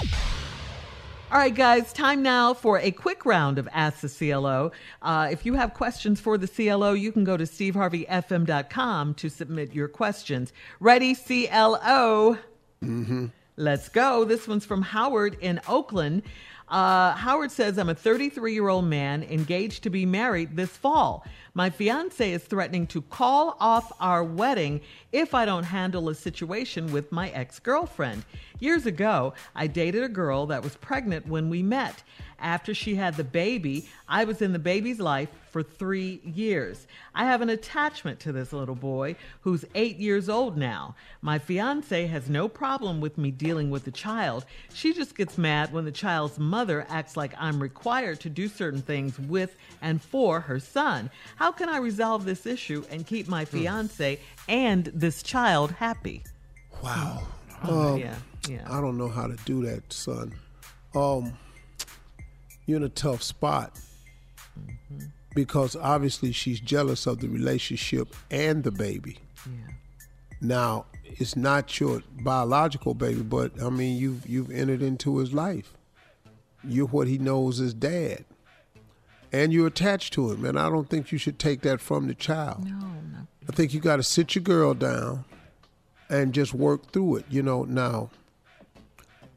All right, guys, time now for a quick round of Ask the CLO. Uh, if you have questions for the CLO, you can go to steveharveyfm.com to submit your questions. Ready, CLO? Mm-hmm. Let's go. This one's from Howard in Oakland. Uh, Howard says, I'm a 33 year old man engaged to be married this fall. My fiance is threatening to call off our wedding if I don't handle a situation with my ex girlfriend. Years ago, I dated a girl that was pregnant when we met. After she had the baby, I was in the baby's life for three years. I have an attachment to this little boy who's eight years old now. My fiance has no problem with me dealing with the child. She just gets mad when the child's mother acts like I'm required to do certain things with and for her son. How can I resolve this issue and keep my fiance and this child happy? Wow. Oh, Um, yeah, yeah. I don't know how to do that, son. Um, you're in a tough spot Mm-hmm. Because obviously she's jealous of the relationship and the baby. Yeah. Now, it's not your biological baby, but I mean, you've you've entered into his life. You're what he knows as dad, and you're attached to him. And I don't think you should take that from the child. No, no. I think you got to sit your girl down and just work through it. You know, now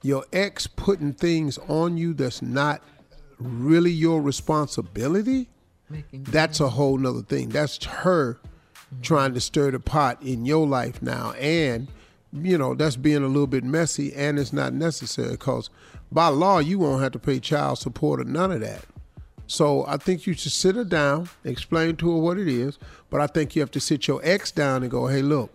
your ex putting things on you that's not really your responsibility, that's a whole nother thing. That's her mm-hmm. trying to stir the pot in your life now. And, you know, that's being a little bit messy and it's not necessary because by law, you won't have to pay child support or none of that. So I think you should sit her down, explain to her what it is, but I think you have to sit your ex down and go, hey, look,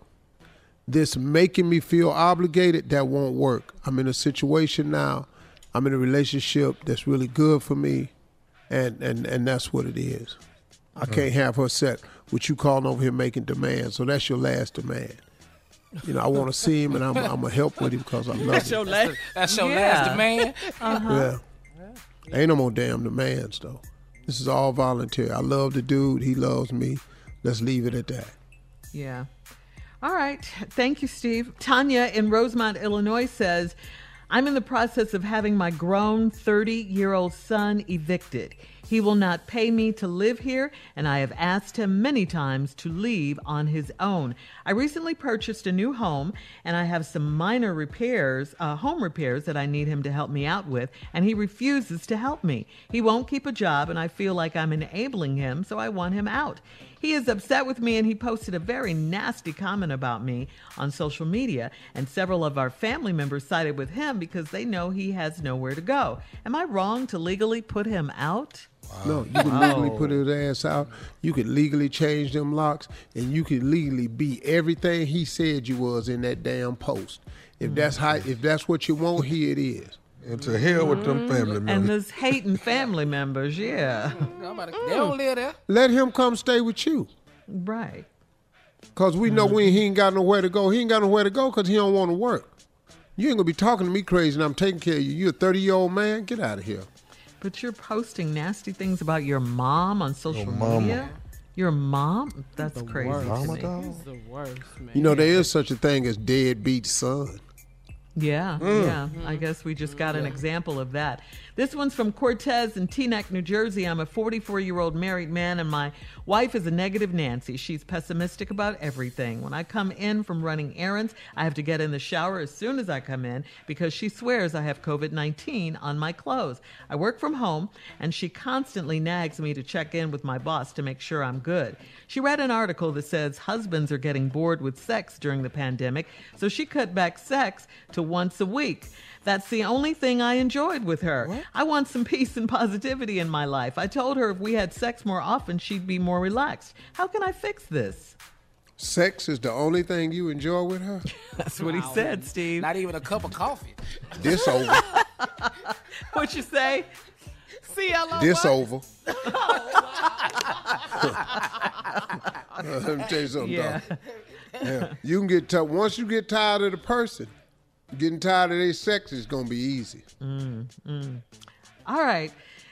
this making me feel obligated, that won't work. I'm in a situation now, I'm in a relationship that's really good for me, and and, and that's what it is. I can't have her set with you calling over here making demands. So that's your last demand. You know, I want to see him and I'm, I'm going to help with him because I love That's him. your last. That's your Yeah. last demand. Uh-huh. Yeah. Ain't no more damn demands though. This is all voluntary. I love the dude. He loves me. Let's leave it at that. Yeah. All right. Thank you, Steve. Tanya in Rosemont, Illinois says, I'm in the process of having my grown 30 year old son evicted. He will not pay me to live here, and I have asked him many times to leave on his own. I recently purchased a new home, and I have some minor repairs, uh, home repairs that I need him to help me out with, and he refuses to help me. He won't keep a job, and I feel like I'm enabling him, so I want him out. He is upset with me and he posted a very nasty comment about me on social media. And several of our family members sided with him because they know he has nowhere to go. Am I wrong to legally put him out? No, you can legally put his ass out. You can legally change them locks, and you can legally be everything he said you was in that damn post. If hmm. that's how, if that's what you want, here it is. And to hell with them mm-hmm. family members. And members. those hating family members, yeah. Mm, they don't live there. Let him come stay with you. Right. Cause we know mm-hmm. when he ain't got nowhere to go. He ain't got nowhere to go because he don't want to work. You ain't gonna be talking to me crazy and I'm taking care of you. You're a 30 year old man? Get out of here. But you're posting nasty things about your mom on social mama. media? Your mom? That's crazy. to Mama me. dog. He's the worst, man. You know there is such a thing as deadbeat son. Yeah, Mm. yeah. I guess we just got an example of that. This one's from Cortez in Teaneck, New Jersey. I'm a 44 year old married man, and my wife is a negative Nancy. She's pessimistic about everything. When I come in from running errands, I have to get in the shower as soon as I come in because she swears I have COVID 19 on my clothes. I work from home, and she constantly nags me to check in with my boss to make sure I'm good. She read an article that says husbands are getting bored with sex during the pandemic, so she cut back sex to once a week. That's the only thing I enjoyed with her. I want some peace and positivity in my life. I told her if we had sex more often, she'd be more relaxed. How can I fix this? Sex is the only thing you enjoy with her? That's what he said, Steve. Not even a cup of coffee. This over. What you say? CLO. This what? over. Let me tell you something, Yeah. dog. Yeah. You can get tired. Once you get tired of the person, getting tired of their sex is going to be easy. Mm, mm. All right.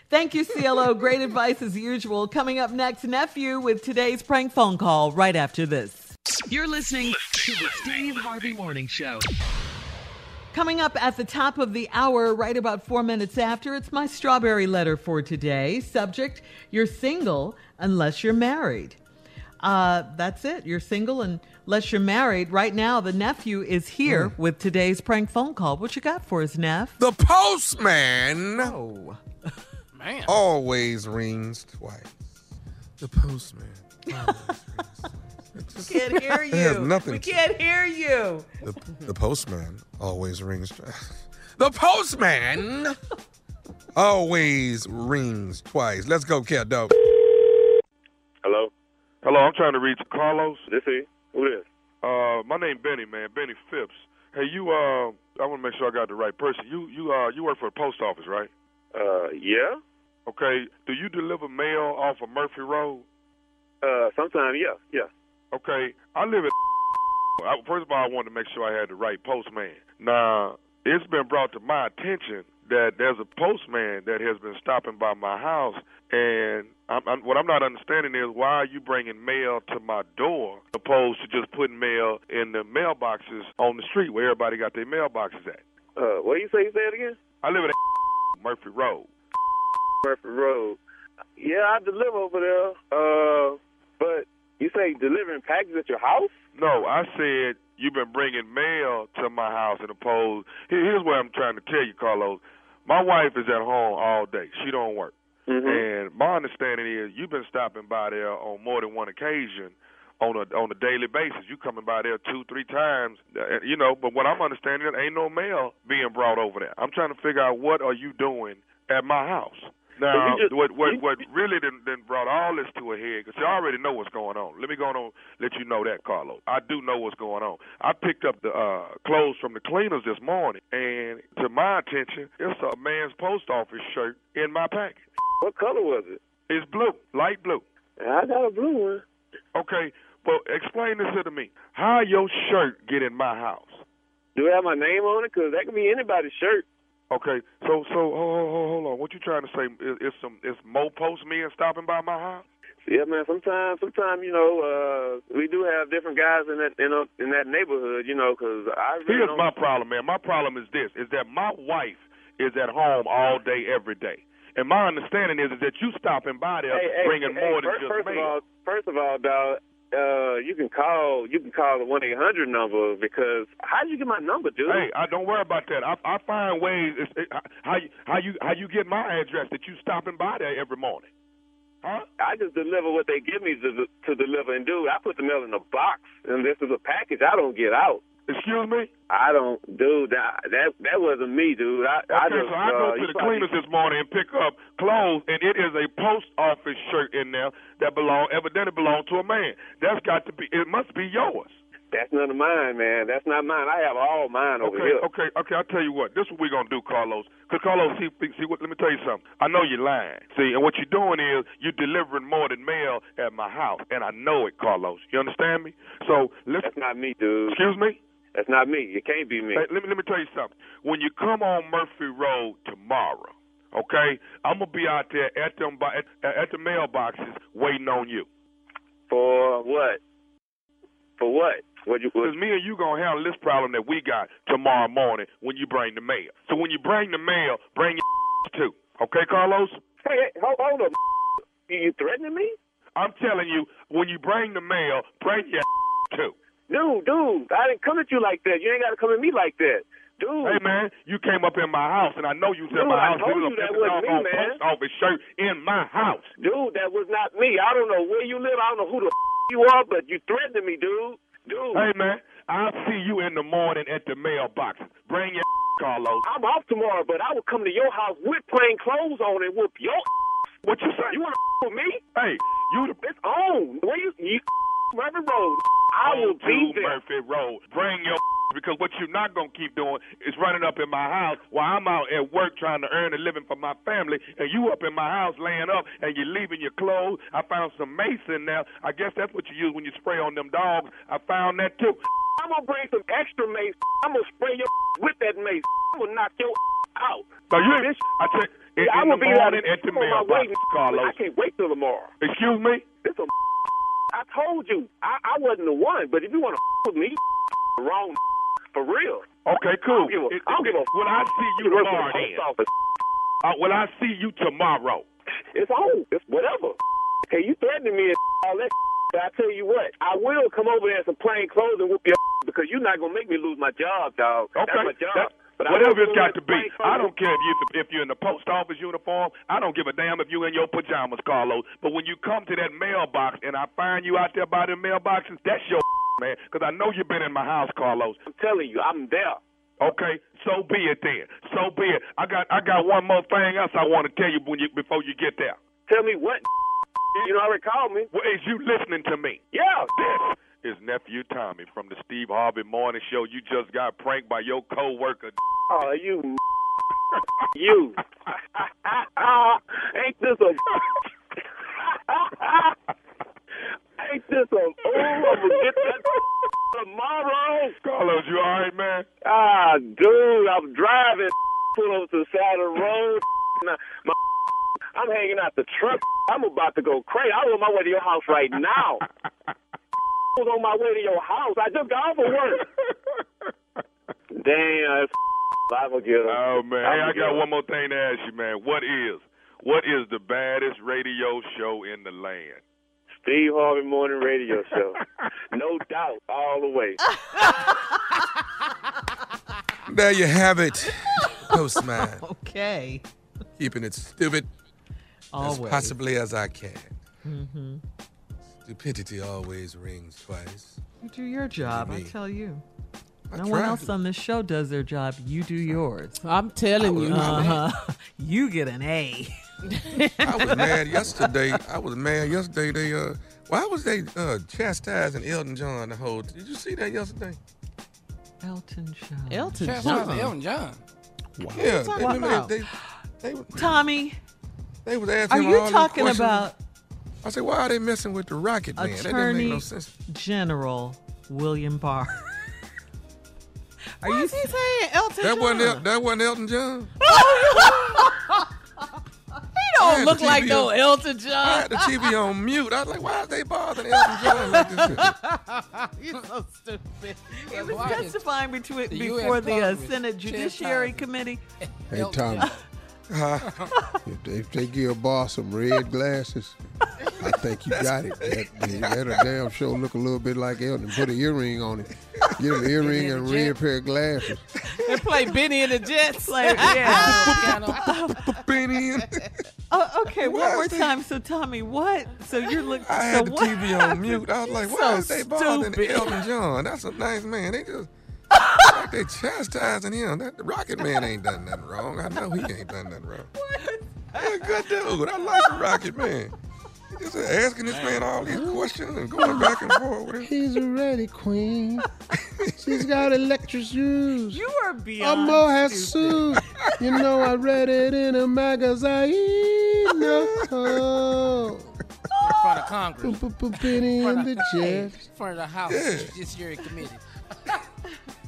Thank you, CLO. Great advice as usual. Coming up next, nephew with today's prank phone call right after this. You're listening to the Steve Harvey Morning Show. Coming up at the top of the hour, right about four minutes after, it's my strawberry letter for today. Subject You're single unless you're married. Uh, that's it. You're single unless you're married. Right now, the nephew is here hmm. with today's prank phone call. What you got for us, Neff? The postman Oh. Man. always rings twice. The postman. We can't hear you. nothing we to- can't hear you. The, the postman always rings. twice. The postman always rings twice. Let's go, cat dog. Hello? Hello, I'm trying to reach Carlos. This is? Who this? Uh, my name Benny, man. Benny Phipps. Hey, you, uh, I want to make sure I got the right person. You, you, uh, you work for the post office, right? Uh, yeah. Okay. Do you deliver mail off of Murphy Road? Uh, sometimes, yeah, yeah. Okay. I live in. First of all, I wanted to make sure I had the right postman. Now, it's been brought to my attention that there's a postman that has been stopping by my house, and I'm, I'm, what I'm not understanding is why are you bringing mail to my door opposed to just putting mail in the mailboxes on the street where everybody got their mailboxes at? Uh, what do you say? You say it again? I live at Murphy Road. Murphy Road. Yeah, I deliver over there. Uh, but you say delivering packages at your house? No, I said you've been bringing mail to my house and opposed. Here- Here's what I'm trying to tell you, Carlos. My wife is at home all day. She don't work. Mhm. And my understanding is you've been stopping by there on more than one occasion on a on a daily basis. You coming by there two, three times, uh, you know. But what I'm understanding, is ain't no mail being brought over there. I'm trying to figure out what are you doing at my house. Now, just- what what what really done, done brought all this to a head? Because you already know what's going on. Let me go on let you know that, Carlos. I do know what's going on. I picked up the uh clothes from the cleaners this morning, and to my attention, it's a man's post office shirt in my package. What color was it? It's blue, light blue. I got a blue one. Okay, but explain this to me. How your shirt get in my house? Do it have my name on it? Because that could be anybody's shirt. Okay, so so hold, hold, hold on. What you trying to say? Is, is some is Mo postmen stopping by my house? Yeah, man. Sometimes, sometimes you know, uh, we do have different guys in that in, a, in that neighborhood. You know, because I really Here's my problem, man. My problem is this: is that my wife is at home all day, every day, and my understanding is, is that you stopping by there Hey, hey, bringing hey, more than first, just first mail. of all, first of all, dog, uh, you can call you can call the one eight hundred number because how did you get my number, dude? Hey, I don't worry about that. I I find ways. It, how you how you how you get my address that you stopping by there every morning? Huh? I just deliver what they give me to to deliver, and dude, I put the mail in a box, and this is a package I don't get out. Excuse me? I don't, dude. That that that wasn't me, dude. I I Okay, just so I go uh, to the probably- cleaners this morning and pick up clothes, and it is a post office shirt in there that belong evidently belonged to a man. That's got to be. It must be yours. That's none of mine, man. That's not mine. I have all mine over Okay, here. okay, okay. I'll tell you what. This is what we're gonna do, Carlos. Cause Carlos, see, see what? Let me tell you something. I know you're lying. See, and what you're doing is you're delivering more than mail at my house, and I know it, Carlos. You understand me? So listen. That's not me, dude. Excuse me. That's not me. It can't be me. Hey, let me let me tell you something. When you come on Murphy Road tomorrow, okay, I'm gonna be out there at them at, at the mailboxes waiting on you. For what? For what? What you? Because me and you gonna handle this problem that we got tomorrow morning when you bring the mail. So when you bring the mail, bring your too. Okay, Carlos? Hey, hey hold, hold up. You, you threatening me? I'm telling you, when you bring the mail, bring your too. Dude, dude, I didn't come at you like that. You ain't got to come at me like that. Dude. Hey man, you came up in my house, and I know you was Dude, in my house. I told You you that wasn't me, man. post office shirt in my house. Dude, that was not me. I don't know where you live. I don't know who the you are, but you threatened me, dude. Dude. Hey man, I'll see you in the morning at the mailbox. Bring your Carlos. I'm off tomorrow, but I will come to your house with plain clothes on and whoop your What you say? You want to with me? Hey, you the It's on. Where you, you Murphy Road. I will be to there. Murphy Road. Bring your because what you're not gonna keep doing is running up in my house while I'm out at work trying to earn a living for my family, and you up in my house laying up and you're leaving your clothes. I found some mace in there. I guess that's what you use when you spray on them dogs. I found that too. I'm gonna bring some extra mace. I'm gonna spray your with that mace. I'm gonna knock your out. So you, Bitch. I check in, Yeah, I in will the be morning there. at the mailbox. Carlos. I can't wait till tomorrow. Excuse me. This a I told you I, I wasn't the one, but if you want to with me, wrong for real. Okay, cool. I don't give a, It- I don't give a Will I see you You work for tomorrow? the Then? Uh, will I see you tomorrow? It's on. It's whatever. Okay, you threatening me and all that. But I tell you what, I will come over there in some plain clothes and whoop your because you're not gonna make me lose my job, dog. Okay. That's my job. That- but whatever it's got to be. I don't care if you if you're in the post office uniform. I don't give a damn if you're in your pajamas, Carlos. But when you come to that mailbox and I find you out there by the mailboxes, that's your man. Because I know you've been in my house, Carlos. I'm telling you, I'm there. Okay, so be it then. So be it. I got I got one more thing else I want to tell you when you before you get there. Tell me what. You know, already called me. Well, is you listening to me? Yeah. This is nephew Tommy from the Steve Harvey Morning Show. You just got pranked by your coworker. Oh, you. you. Ain't this a. Ain't this a. Oh, I'm gonna get that tomorrow. Carlos, you all right, man? Ah, dude, I'm driving. Pull over to the side of the road. Now, my, I'm hanging out the truck. I'm about to go crazy. I'm on my way to your house right now. I was on my way to your house. I just got off of work. Damn, it's I'm gonna get him. Oh man, hey, I'ma I get got him. one more thing to ask you, man. What is what is the baddest radio show in the land? Steve Harvey Morning Radio Show. no doubt, all the way. There you have it. Postman. okay. Keeping it stupid Always. as possibly as I can. Mm-hmm. Stupidity always rings twice. You do your job, I tell you. I no one else to. on this show does their job. You do yours. I'm telling you. Uh-huh. You get an A. I was mad yesterday. I was mad yesterday. They uh, why was they uh chastising Elton John the whole? Did you see that yesterday? Elton John. Elton John. John. Elton John. Wow. Yeah, talking they, remember they, they, they, Tommy, they was asking are him you all talking about I said, why are they messing with the Rocket Man? That didn't make no sense. General William Barr? Are Why you is he saying Elton That John? wasn't El- that wasn't Elton John. He don't look like TV no on- Elton I John. had the TV on mute. I was like, why are they bothering Elton John like this? You're so stupid. He was testifying between, the before US the uh, Senate Judiciary chastising Committee. Hey, Elton Tommy, if they, if they give a boss some red glasses, I think you got it. That, that'll damn sure look a little bit like Elton. Put an earring on it. Get him an earring and a red pair of glasses. And play Bennie and the Jets. Like, yeah. Benny and- oh, okay, one more they- time. So, Tommy, what? So you're looking. I so had the what TV on mute. I was like, why So is they bothering stupid. Elton John? That's a nice man. They just like they chastising him. That the Rocket Man ain't done nothing wrong. I know he ain't done nothing wrong. He's a good dude. I like the Rocket Man. He just asking this man all these questions and going back and forth with him. He's ready, queen. She's got electric shoes. You are A beyond. Mohat stupid. suit. You know I read it in a magazine. No. In front of Congress. Penny In front the of, in front of the House Yeah. Judiciary Committee.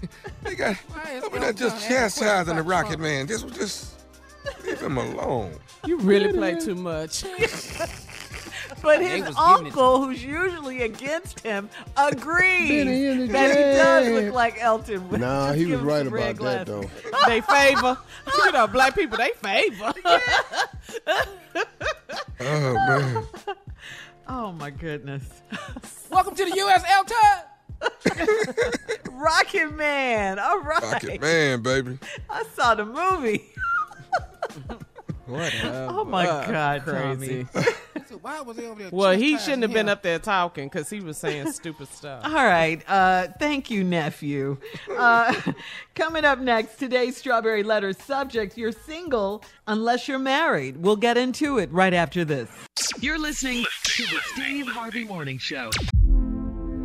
They got Why is over Elton there just chastising the Rocket about Man. Just just leave him alone. You really play too much. But his was giving it uncle, who's usually against him, agrees and that he does look like Elton. with- Nah, he give was right some red about that, though. they favor. You know, black people, they favor. Oh man. Oh my goodness. Welcome to the U.S. Elton. Rocket Man. All right. Rocket Man, baby. I saw the movie. what? Oh my God, crazy. So why was he over there? Well, he shouldn't have been up there talking because he was saying stupid stuff. All right. Uh, thank you, nephew. Uh, coming up next, today's Strawberry Letter subject You're single unless you're married. We'll get into it right after this. You're listening to the Steve Harvey Morning Show.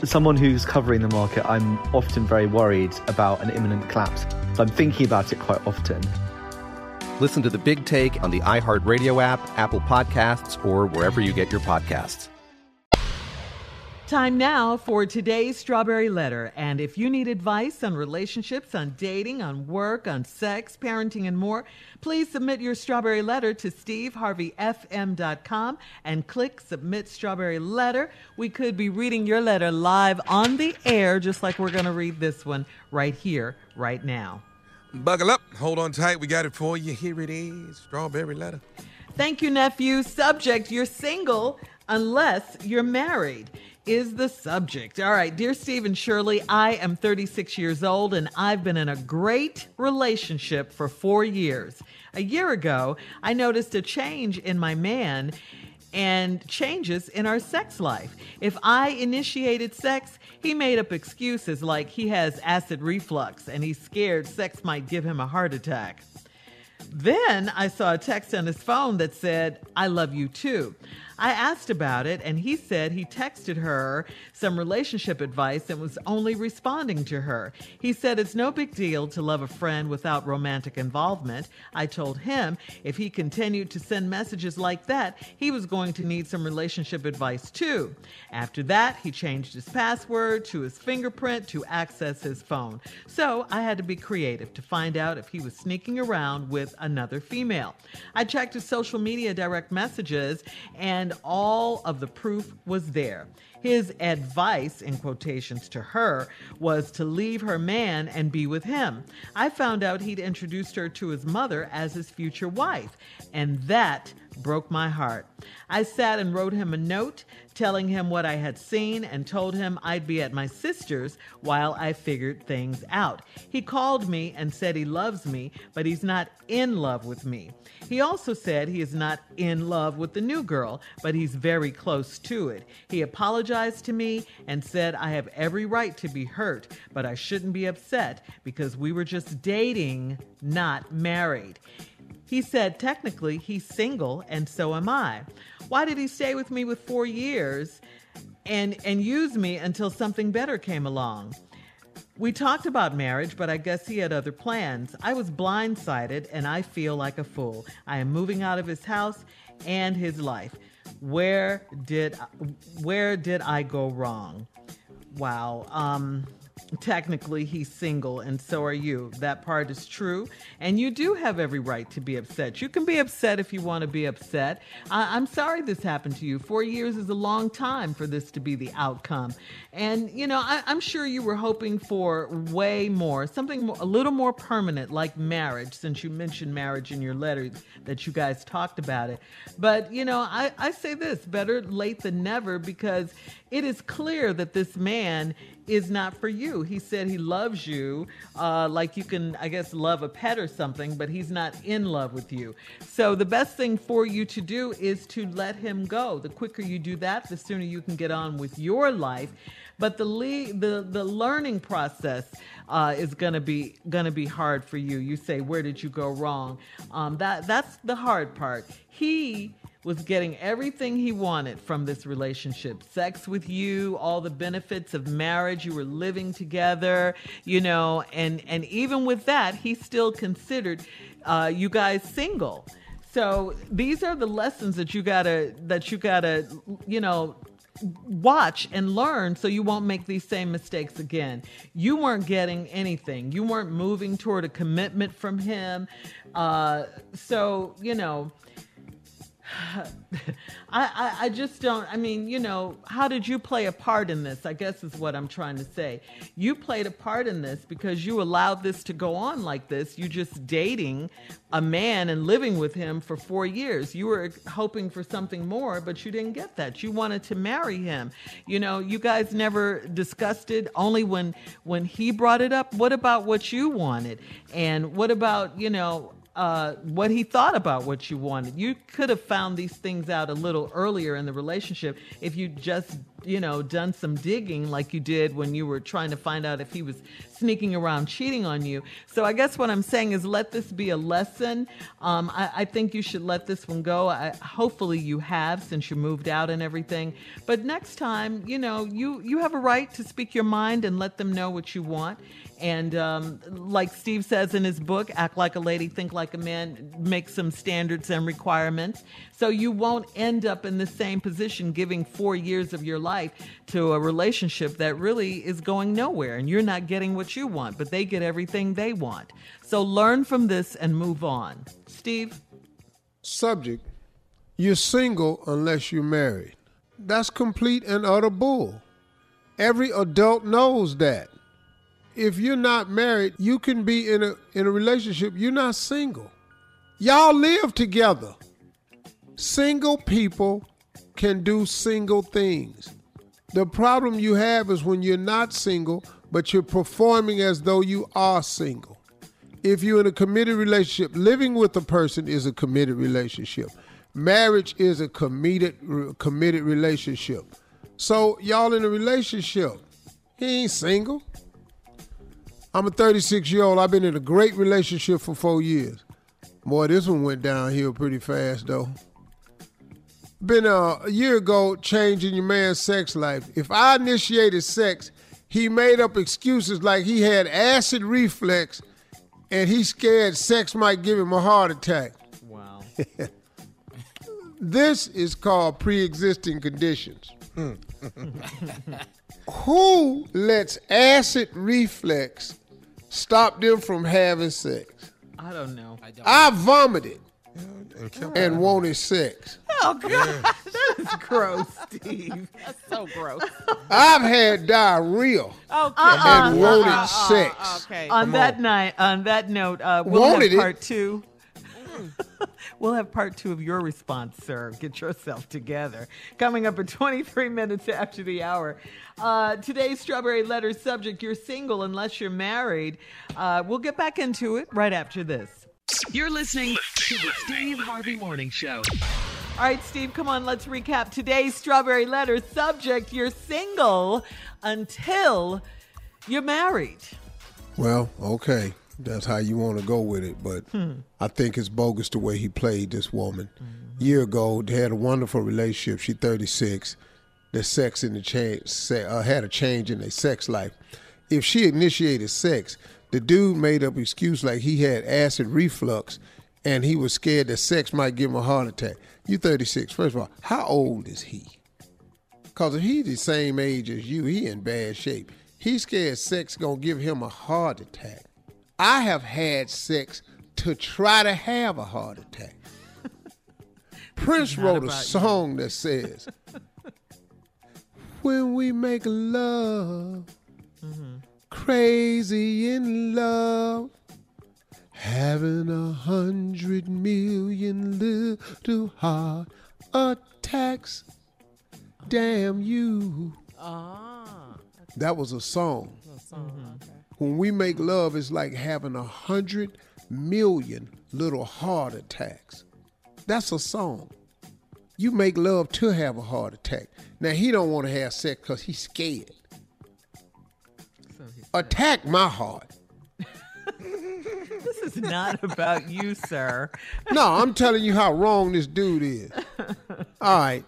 As someone who's covering the market, I'm often very worried about an imminent collapse. So I'm thinking about it quite often. Listen to the Big Take on the iHeartRadio app, Apple Podcasts, or wherever you get your podcasts. Time now for today's Strawberry Letter. And if you need advice on relationships, on dating, on work, on sex, parenting, and more, please submit your Strawberry Letter to steveharveyfm.com and click Submit Strawberry Letter. We could be reading your letter live on the air, just like we're going to read this one right here, right now. Buckle up. Hold on tight. We got it for you. Here it is Strawberry Letter. Thank you, nephew. Subject You're single unless you're married is the subject. All right, dear Stephen Shirley, I am 36 years old and I've been in a great relationship for four years. A year ago, I noticed a change in my man and changes in our sex life. If I initiated sex, he made up excuses like he has acid reflux and he's scared sex might give him a heart attack. Then I saw a text on his phone that said, I love you too. I asked about it, and he said he texted her some relationship advice and was only responding to her. He said it's no big deal to love a friend without romantic involvement. I told him if he continued to send messages like that, he was going to need some relationship advice too. After that, he changed his password to his fingerprint to access his phone. So I had to be creative to find out if he was sneaking around with another female. I checked his social media direct messages and all of the proof was there. His advice, in quotations to her, was to leave her man and be with him. I found out he'd introduced her to his mother as his future wife, and that broke my heart. I sat and wrote him a note telling him what I had seen and told him I'd be at my sister's while I figured things out. He called me and said he loves me, but he's not in love with me. He also said he is not in love with the new girl, but he's very close to it. He apologized to me and said I have every right to be hurt, but I shouldn't be upset because we were just dating, not married. He said technically he's single and so am I. Why did he stay with me with 4 years and and use me until something better came along? We talked about marriage, but I guess he had other plans. I was blindsided and I feel like a fool. I am moving out of his house and his life. Where did where did I go wrong? Wow. Um technically he's single and so are you. That part is true. And you do have every right to be upset. You can be upset if you want to be upset. I- am sorry this happened to you. Four years is a long time for this to be the outcome. And, you know, I- am sure you were hoping for way more, something a little more permanent like marriage, since you mentioned marriage in your letter that you guys talked about it. But, you know, I, I say this better late than never because it is clear that this man is not for you. He said he loves you, uh, like you can, I guess, love a pet or something, but he's not in love with you. So the best thing for you to do is to let him go. The quicker you do that, the sooner you can get on with your life. But the le- the the learning process uh, is gonna be gonna be hard for you. You say, where did you go wrong? Um, that that's the hard part. He was getting everything he wanted from this relationship sex with you all the benefits of marriage you were living together you know and and even with that he still considered uh, you guys single so these are the lessons that you gotta that you gotta you know watch and learn so you won't make these same mistakes again. You weren't getting anything. You weren't moving toward a commitment from him. Uh, so, you know, I, I, I just don't. I mean, you know, how did you play a part in this? I guess is what I'm trying to say. You played a part in this because you allowed this to go on like this. You just dating a man and living with him for four years. You were hoping for something more, but you didn't get that. You wanted to marry him. You know, you guys never discussed it. Only when when he brought it up. What about what you wanted? And what about you know? Uh, what he thought about what you wanted. You could have found these things out a little earlier in the relationship if you just, you know, done some digging like you did when you were trying to find out if he was sneaking around cheating on you. So I guess what I'm saying is let this be a lesson. Um, I, I, think you should let this one go. I, hopefully you have since you moved out and everything. But next time, you know, you you have a right to speak your mind and let them know what you want. And um, like Steve says in his book, Act Like a Lady, Think Like a Man, make some standards and requirements. So you won't end up in the same position giving four years of your life to a relationship that really is going nowhere and you're not getting what you want, but they get everything they want. So learn from this and move on. Steve? Subject You're single unless you're married. That's complete and utter bull. Every adult knows that if you're not married, you can be in a in a relationship. You're not single. Y'all live together. Single people can do single things. The problem you have is when you're not single, but you're performing as though you are single. If you're in a committed relationship, living with a person is a committed relationship. Marriage is a committed committed relationship. So y'all in a relationship. He ain't single. I'm a 36 year old. I've been in a great relationship for four years. Boy, this one went downhill pretty fast though. Been uh, a year ago changing your man's sex life. If I initiated sex, he made up excuses like he had acid reflux and he scared sex might give him a heart attack. Wow. this is called pre-existing conditions. Who lets acid reflux stop them from having sex? I don't know. I, vomited and wanted sex. Oh God! is gross, Steve. That's so gross. I've had diarrhea Okay. and wanted Uh-uh, sex. Okay. On Come that on. night, on that note, uh, we'll Wanted have it. part two. we'll have part two of your response, sir. Get yourself together. Coming up at 23 minutes after the hour. Uh, today's Strawberry Letter subject You're single unless you're married. Uh, we'll get back into it right after this. You're listening to the Steve Harvey Morning Show. All right, Steve, come on, let's recap today's Strawberry Letter subject You're single until you're married. Well, okay. That's how you want to go with it, but Hmm. I think it's bogus the way he played this woman. Year ago, they had a wonderful relationship. She 36. The sex in the change uh, had a change in their sex life. If she initiated sex, the dude made up excuse like he had acid reflux, and he was scared that sex might give him a heart attack. You 36. First of all, how old is he? Cause if he's the same age as you, he in bad shape. He's scared sex gonna give him a heart attack. I have had sex to try to have a heart attack. Prince wrote a you. song that says, "When we make love, mm-hmm. Crazy in love, having a hundred million little heart attacks." Damn you. Ah. That was a song. Mm-hmm. When we make love, it's like having a hundred million little heart attacks. That's a song. You make love to have a heart attack. Now he don't want to have sex because he's scared. Attack my heart. This is not about you, sir. No, I'm telling you how wrong this dude is. All right.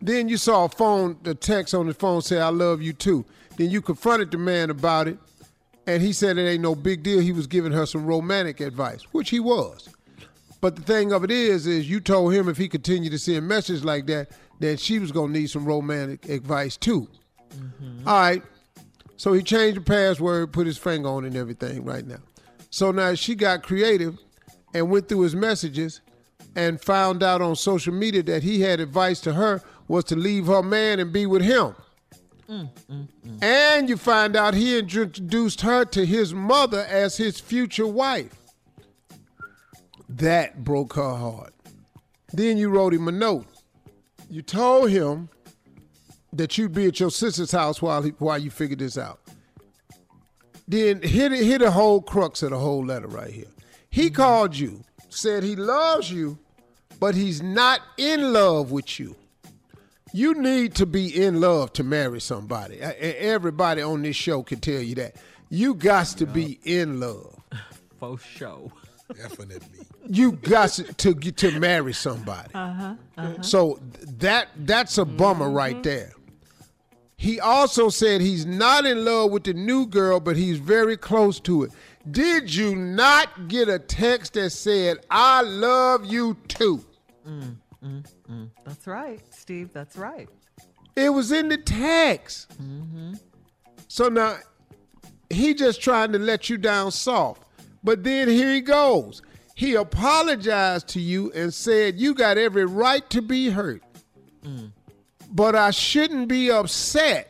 Then you saw a phone, the text on the phone say, I love you too. Then you confronted the man about it, and he said it ain't no big deal. He was giving her some romantic advice, which he was. But the thing of it is, is you told him if he continued to send messages like that, then she was gonna need some romantic advice too. Mm-hmm. All right. So he changed the password, put his finger on it and everything right now. So now she got creative and went through his messages and found out on social media that he had advice to her was to leave her man and be with him. Mm, mm, mm. And you find out he introduced her to his mother as his future wife. That broke her heart. Then you wrote him a note. You told him that you'd be at your sister's house while he, while you figured this out. Then hit hit the whole crux of the whole letter right here. He called you, said he loves you, but he's not in love with you. You need to be in love to marry somebody. Everybody on this show can tell you that. You got to be in love. For sure. Definitely. You got to to get to marry somebody. Uh-huh. uh-huh. So that that's a bummer right there. He also said he's not in love with the new girl, but he's very close to it. Did you not get a text that said, I love you too? Mm, mm, mm. That's right, Steve. That's right. It was in the text. Mm-hmm. So now he just trying to let you down soft. But then here he goes. He apologized to you and said you got every right to be hurt. Mm. But I shouldn't be upset.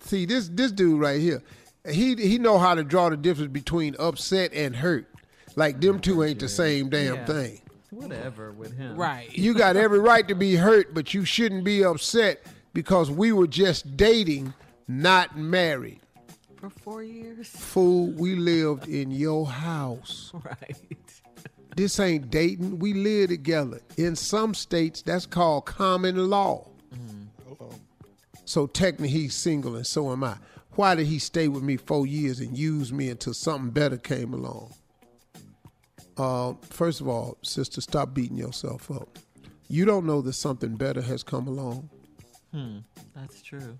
See, this this dude right here, he he know how to draw the difference between upset and hurt. Like them two ain't the same damn Yeah. thing. Whatever with him. Right. You got every right to be hurt, but you shouldn't be upset because we were just dating, not married. For four years. Fool, we lived in your house. Right. This ain't dating. We live together. In some states, that's called common law. So technically, he's single, and so am I. Why did he stay with me four years and use me until something better came along? Uh, first of all, sister, stop beating yourself up. You don't know that something better has come along. Hmm. That's true.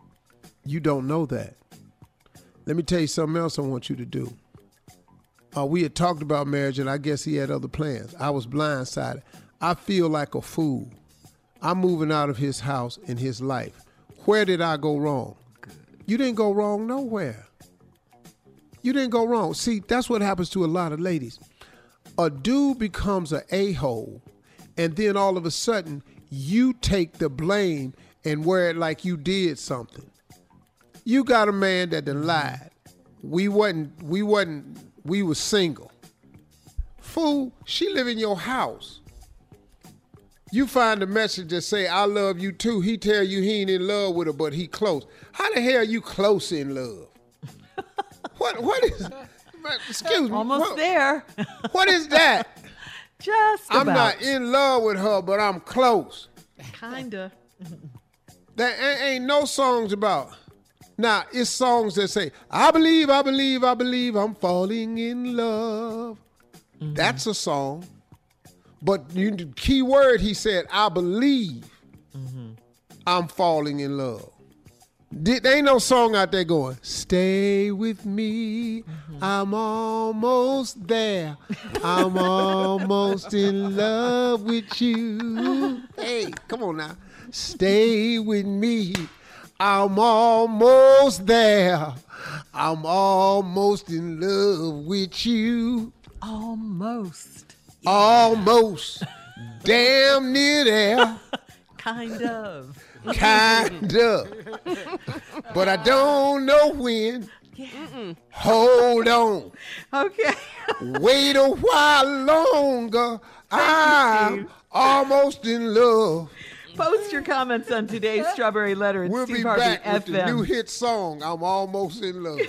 You don't know that. Let me tell you something else I want you to do. Uh, we had talked about marriage, and I guess he had other plans. I was blindsided. I feel like a fool. I'm moving out of his house in his life. Where did I go wrong? You didn't go wrong nowhere. You didn't go wrong. See, that's what happens to a lot of ladies. A dude becomes an a hole, and then all of a sudden, you take the blame and wear it like you did something. You got a man that done lied. We wasn't, we wasn't, we was single. Fool, she live in your house. You find a message that say, I love you too. He tell you he ain't in love with her, but he close. How the hell are you close in love? what what is excuse me. Almost what- there. What is that? Just I'm not in love with her, but I'm close. Kinda. That ain't, ain't no songs about. Now it's songs that say, "I believe, I believe, I believe, I'm falling in love." Mm-hmm. That's a song. But you, key word he said, "I believe, I'm falling in love." Did, ain't no song out there going, "Stay with me, I'm almost there, I'm almost in love with you." Hey, come on now, stay with me, I'm almost there, I'm almost in love with you. Almost. Almost, damn near there. Kind of. kind of. But I don't know when. Hold on. Okay. Wait a while longer. I'm almost in love. Post your comments on today's Strawberry Letter at We'll Steve be Harvey back with FM. the new hit song, I'm Almost in Love.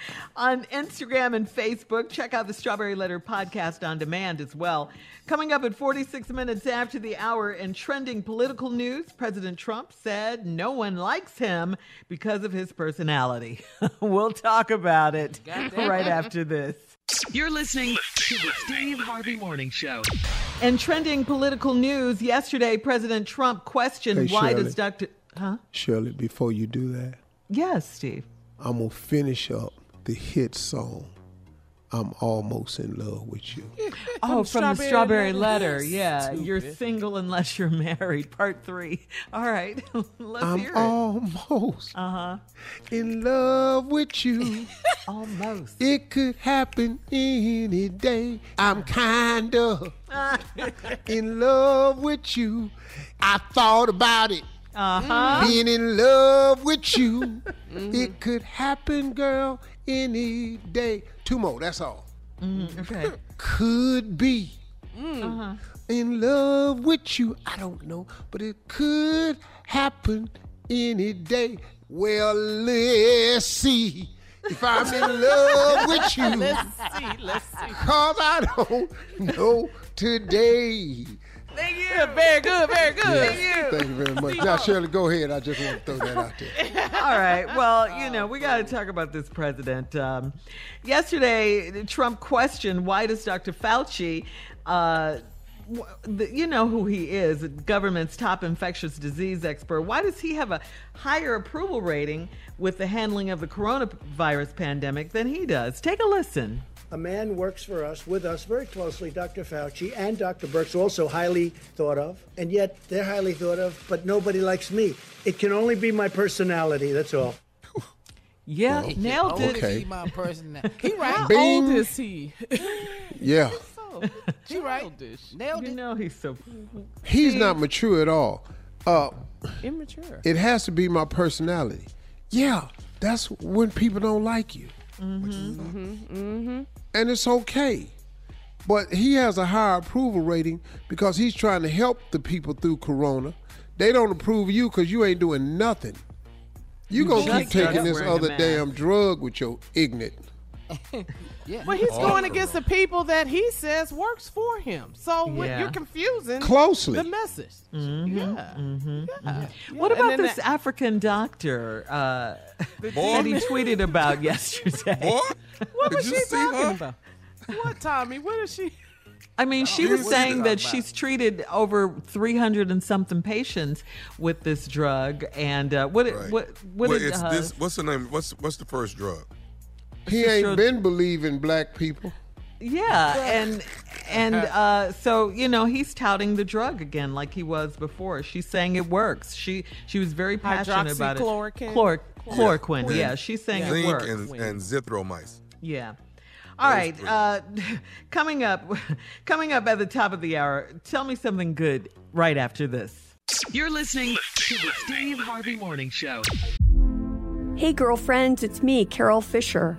on Instagram and Facebook. Check out the Strawberry Letter podcast on demand as well. Coming up at 46 minutes after the hour in trending political news, President Trump said no one likes him because of his personality. we'll talk about it right after this. You're listening to the Steve Harvey Morning Show. In trending political news, yesterday President Trump questioned Hey, why Shirley. does Dr. Huh? Shirley, before you do that, Yes, Steve. I'm going to finish up the hit song, I'm Almost in Love with You. Oh, from the Strawberry Strawberry Letter. Letter. Yeah, Stupid. you're single unless you're married. Part three. All right, let's I'm hear it. almost Uh huh. in love with you. Almost. It could happen any day. I'm kind of in love with you. I thought about it. Uh-huh. Being in love with you. It could happen, girl, any day. Two more, that's all. Mm, okay. Could be Uh-huh. in love with you. I don't know, but it could happen any day. Well, let's see if I'm in love with you. Let's see. Let's see. Cause I don't know today. Thank you. Very good. Very good. Yes, Thank you very much. Now, Shirley, go ahead. I just want to throw that out there. All right. Well, you know, we got to talk about this president. Um, yesterday, Trump questioned why does Dr. Fauci, uh, you know who he is, government's top infectious disease expert. Why does he have a higher approval rating with the handling of the coronavirus pandemic than he does? Take a listen. A man works for us, with us very closely, Dr. Fauci and Dr. Birx, also highly thought of, and yet they're highly thought of, but nobody likes me. It can only be my personality, that's all. Yeah, Well, nailed it. okay. My person. He right. How Bing. old is he? Yeah. so, he childish. Nailed You know he's so. He's not mature at all. Uh, Immature. it has to be my personality. Yeah, that's when people don't like you. Mm-hmm. Mm-hmm. And it's okay. But he has a higher approval rating because he's trying to help the people through Corona. They don't approve you because you ain't doing nothing. You gonna keep taking this other damn drug with your ignorant. Yeah. But he's going against the people that he says works for him. So what- Yeah. you're confusing Closely. the message. Mhm, Yeah. mhm, Yeah. mhm. Yeah. What about this that- African doctor uh, Boy. that he tweeted about yesterday? What what was Did she you see talking her? about? What, Tommy? What is she? I mean, she was saying that she's treated over 300 and something patients with this drug. And uh, what, Right. what, what well, did, uh, this. What's the name? What's what's the first drug? He ain't been believing black people. Yeah, and and uh, so you know he's touting the drug again like he was before. She's saying it works. She she was very passionate about it. Hydroxychloroquine? Chlor- chloroquine. Yeah. Yeah, she's saying it Zinc works. and, and zithromycin. Yeah. All right. Uh, coming up, coming up at the top of the hour. Tell me something good right after this. You're listening to the Steve Harvey Morning Show. Hey, girlfriends, it's me, Carol Fisher.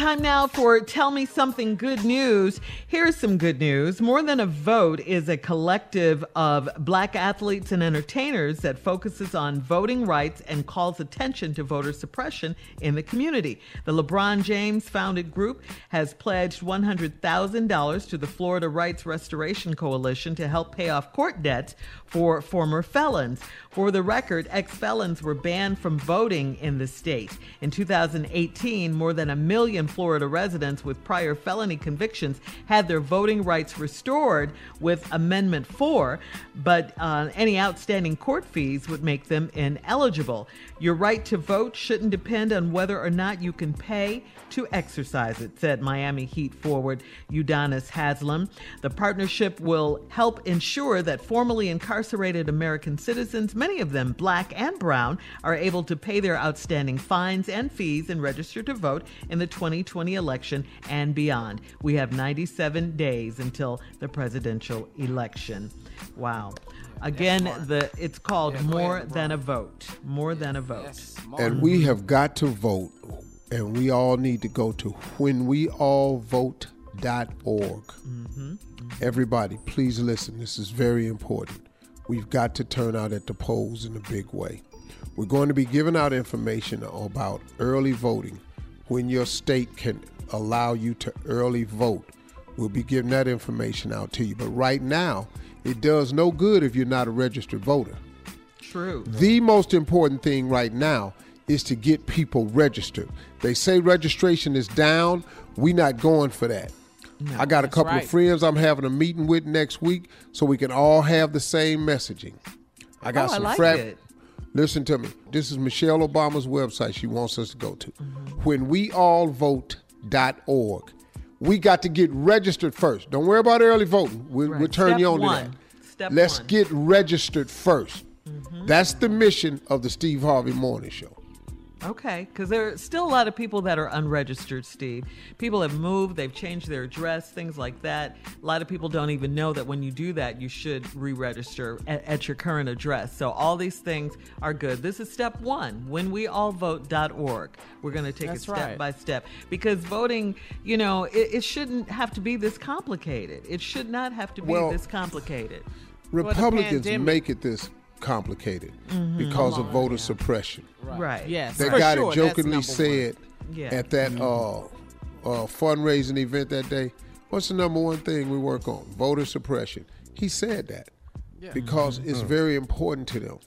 Time now for Tell Me Something Good News. Here's some good news. More Than a Vote is a collective of black athletes and entertainers that focuses on voting rights and calls attention to voter suppression in the community. The LeBron James founded group has pledged $100,000 to the Florida Rights Restoration Coalition to help pay off court debts for former felons. For the record, ex felons were banned from voting in the state. In 2018, more than a million Florida residents with prior felony convictions had their voting rights restored with Amendment 4, but uh, any outstanding court fees would make them ineligible. Your right to vote shouldn't depend on whether or not you can pay to exercise it, said Miami Heat forward Udonis Haslem. The partnership will help ensure that formerly incarcerated American citizens, many of them black and brown, are able to pay their outstanding fines and fees and register to vote in the 2020 election and beyond. We have 97 days until the presidential election. Wow. Again, the it's called more than a vote. More than a vote. And we have got to vote and we all need to go to whenweallvote.org. Mm-hmm. Everybody, please listen. This is very important. We've got to turn out at the polls in a big way. We're going to be giving out information about early voting, when your state can allow you to early vote. We'll be giving that information out to you. But right now, it does no good if you're not a registered voter. True. The most important thing right now is to get people registered. They say registration is down. We're not going for that. No, I got a couple right. of friends I'm having a meeting with next week so we can all have the same messaging. I got oh, some I like Listen to me. This is Michelle Obama's website she wants us to go to. Mm-hmm. Whenweallvote.org. We got to get registered first. Don't worry about early voting. We'll, right. we'll turn Step you on one. to that. Step Let's one. get registered 1st mm-hmm. That's the mission of the Steve Harvey Morning Show. Okay, because there are still a lot of people that are unregistered, Steve. People have moved, they've changed their address, things like that. A lot of people don't even know that when you do that, you should re register at, at, your current address. So, all these things are good. This is step one whenweallvote.org. We're going to take That's it step right. by step because voting, you know, it, it, shouldn't have to be this complicated. It should not have to be well, this complicated. Republicans make it this complicated mm-hmm. because of voter yeah. suppression. Right. right. Yes. That For guy sure, that jokingly said yeah. at that mm-hmm. uh, uh, fundraising event that day, "What's the number one thing we work on? Voter suppression." He said that yeah. because mm-hmm. it's very important to them.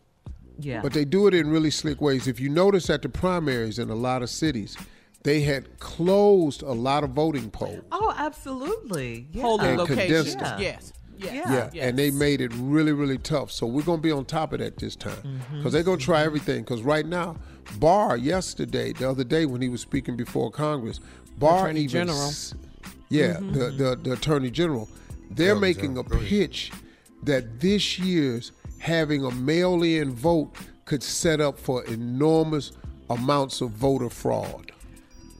Yeah. But they do it in really slick ways. If you notice at the primaries in a lot of cities, they had closed a lot of voting polls. Oh, absolutely. Yeah. Polling locations. Yeah. Yes. Yeah. yeah. Yes. and they made it really, really tough. So we're going to be on top of that this time because mm-hmm. they're going to try everything. Because right now, Barr yesterday, the other day when he was speaking before Congress, Barr Attorney even, General. yeah, mm-hmm. the, the the Attorney General, they're making a pitch that this year's having a mail-in vote could set up for enormous amounts of voter fraud.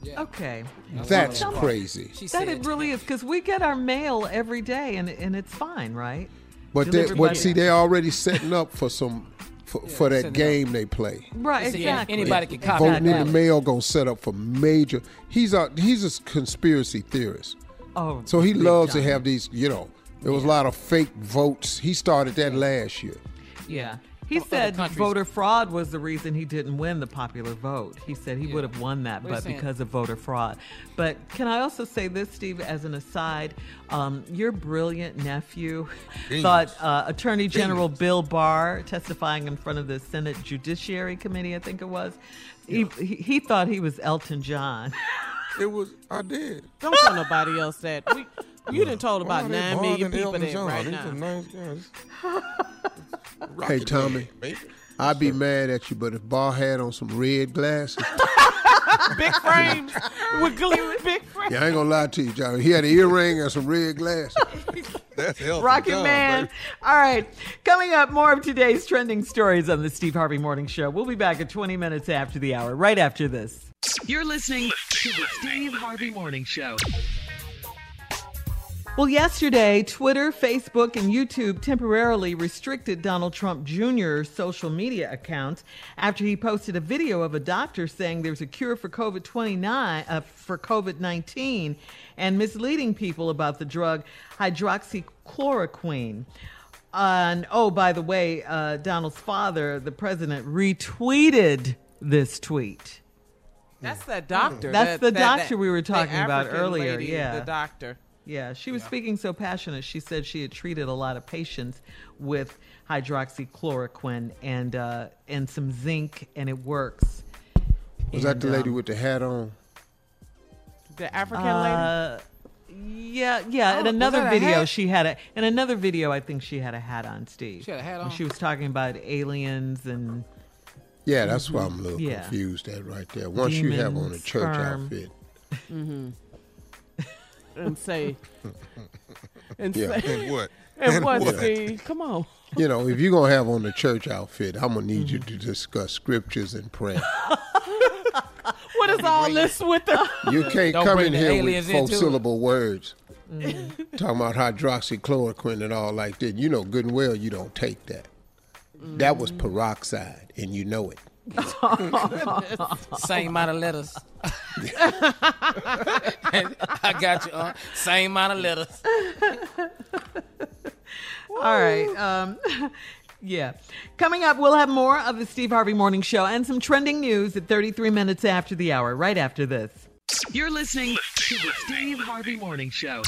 Yeah. Okay. That's crazy. That it really is because we get our mail every day and and it's fine, right? But they, but see, they're already setting up for some for, yeah, for that game they play. Right, See, exactly. Anybody can copy Voting that. in the mail gonna set up for major. He's a he's a conspiracy theorist. Oh, so he loves time. to have these. You know, there was yeah. a lot of fake votes. He started that last year. Yeah. He said voter fraud was the reason he didn't win the popular vote. He said he yeah. would have won that, what but because of voter fraud. But can I also say this, Steve, as an aside? Um, your brilliant nephew Genius. thought uh, Attorney General Genius. Bill Barr, testifying in front of the Senate Judiciary Committee, I think it was, yeah. he, he, he thought he was Elton John. it was, I did. Don't tell nobody else that. We, you done told about nine million people there right now. Nice hey Tommy, I'd be mad at you, but if Barr had on some red glasses, big frames with gl- big frames. Yeah, I ain't gonna lie to you, John. He had an earring and some red glasses. That's healthy. Rocket John, Man. baby. All right. Coming up, more of today's trending stories on the Steve Harvey Morning Show. We'll be back at 20 minutes after the hour, right after this. You're listening to the Steve Harvey Morning Show. Well, yesterday, Twitter, Facebook, and YouTube temporarily restricted Donald Trump Jr.'s social media accounts after he posted a video of a doctor saying there's a cure for COVID 29 uh, for COVID 19 and misleading people about the drug hydroxychloroquine. and oh, by the way, uh, Donald's father, the president, retweeted this tweet. That's that doctor. That's that- the that- doctor that- we were talking about earlier. lady, yeah, the doctor. Yeah, she was speaking so passionate. She said she had treated a lot of patients with hydroxychloroquine and uh, and some zinc, and it works. Was that the lady um, with the hat on? The African uh, Yeah, yeah. in Oh, was another video, hat? she had a. In another video, I think she had a hat on. Steve. She had a hat When on? she was talking about aliens and. Yeah, that's why I'm a little Yeah. confused That right there. Once you have on a church sperm. outfit, Mm-hmm. And say, and Yeah. say, And what? And, And what, what? Steve? Come on. you know, if you're gonna have on the church outfit, I'm gonna need you to discuss scriptures and prayer. What is all this with the? You can't Don't come in here with four into it. syllable words. Mhm. Talking about hydroxychloroquine and all like that. You know good and well you don't take that. That was peroxide, and you know it. Same amount of letters. I got you. Uh, same amount of letters. All right. Um, yeah. Coming up, we'll have more of the Steve Harvey Morning Show and some trending news at 33 minutes after the hour, right after this. You're listening to the Steve Harvey Morning Show.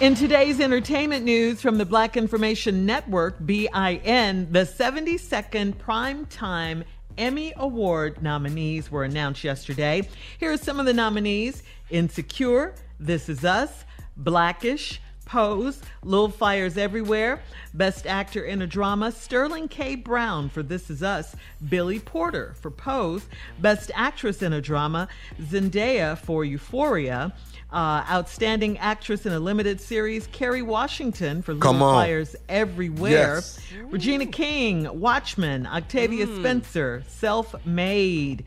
In today's entertainment news from the Black Information Network, BIN, the 72nd Primetime Emmy Award nominees were announced yesterday. Here are some of the nominees Insecure, This Is Us, Blackish, Pose, Little Fires Everywhere, Best Actor in a Drama, Sterling K. Brown for This Is Us, Billy Porter for Pose, Best Actress in a Drama, Zendaya for Euphoria, uh, Outstanding Actress in a Limited Series, Kerry Washington for Little on. Fires Everywhere, Yes. Regina King, Watchmen, Octavia Spencer, Self Made.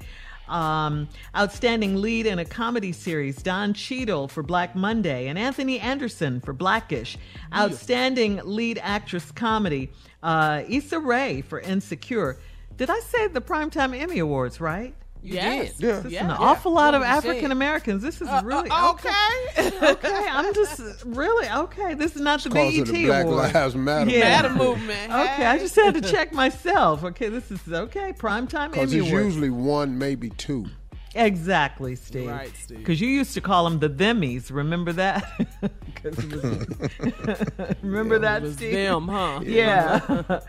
Um, outstanding lead in a comedy series, Don Cheadle for Black Monday, and Anthony Anderson for Blackish. Outstanding lead actress comedy, uh, Issa Rae for Insecure. Did I say the Primetime Emmy Awards, right? Yes. Yeah. This is Yeah. an awful lot of What you. African Americans. This is Uh, really uh, okay. okay, I'm just really okay. This is not the BET the Black Award. Lives Matter Yeah. Matter movement. Okay, I just had to check myself. Okay, this is okay. Primetime Because it's Awards. usually one, maybe two. Exactly, Steve. Right, Steve. Because you used to call them the themmies. Remember that? 'Cause it was- remember that, It was Steve? them, huh? Yeah.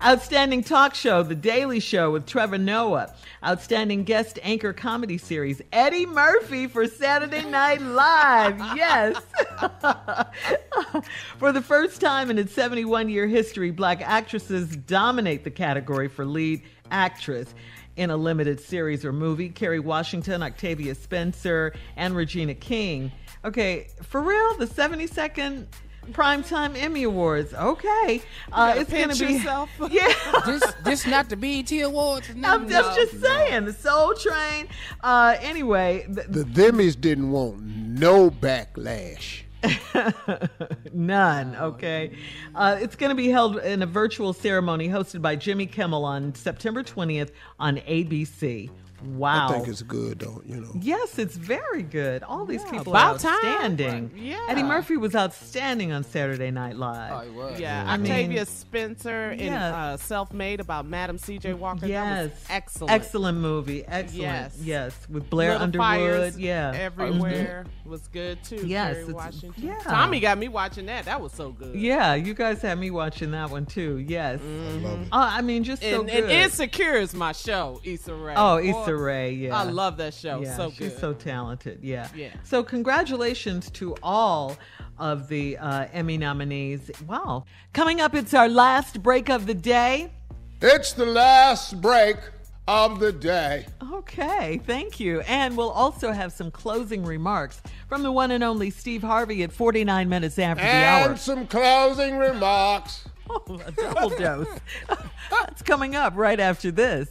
Outstanding talk show, The Daily Show with Trevor Noah. Outstanding guest anchor comedy series, Eddie Murphy for Saturday Night Live. Yes. for the first time in its 71 year history, black actresses dominate the category for lead actress in a limited series or movie. Kerry Washington, Octavia Spencer, and Regina King. Okay, for real, the 72nd Primetime Emmy Awards. Okay. Uh, it's going to be. yourself. Yeah. this this not the BET Awards. No, I'm just, just saying, the Soul Train. Uh, anyway, th- The Themmies didn't want no backlash. None. Okay. Uh, it's going to be held in a virtual ceremony hosted by Jimmy Kimmel on September 20th on ABC. Wow. I think it's good though, you know. Yes, it's very good. All these people about are time. outstanding. Yeah. Eddie Murphy was outstanding on Saturday Night Live. Oh, he was. Yeah, I mean- Octavia Spencer in Yeah. uh, Self Made about Madam C.J. Walker. That Yes. was excellent. Excellent movie. Excellent. Yes. Yes. With Blair Little Underwood. Yeah. Everywhere was good too. Yes, Kerry Washington. yeah. Tommy got me watching that. That was so good. Yeah, you guys had me watching that one too. Yes. Mhm. Oh, I mean, just so and, good. and Insecure is my show, Issa Rae. Oh, Boy, Issa Rae, yeah. I love that show. Yeah, so she's good. so talented. Yeah. Yeah. So congratulations to all of the uh, Emmy nominees. Wow. Coming up, it's our last break of the day. It's the last break of the day. Okay, thank you. And we'll also have some closing remarks from the one and only Steve Harvey at 49 minutes after the hour. And some closing remarks. Oh, a double dose. That's coming up right after this.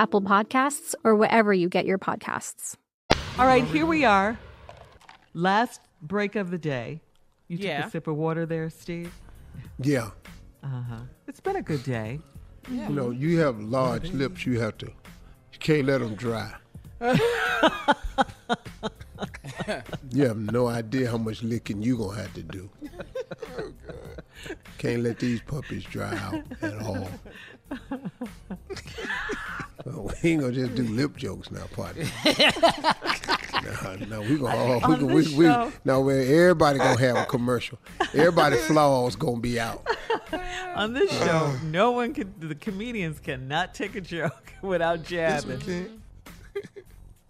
Apple Podcasts, or wherever you get your podcasts. All right, here we are. Last break of the day. You took Yeah. a sip of water there, Steve? Yeah. Uh huh. It's been a good day. You know, you have large lips. You have to. You can't let them dry. You have no idea how much licking you gonna have to do. Can't let these puppies dry out at all. Well, we ain't gonna just do lip jokes now, partner. no, no, we gonna all we gonna we, we no everybody gonna have a commercial. Everybody flaws gonna be out. On this uh, show, no one can. The comedians cannot take a joke without jabbing.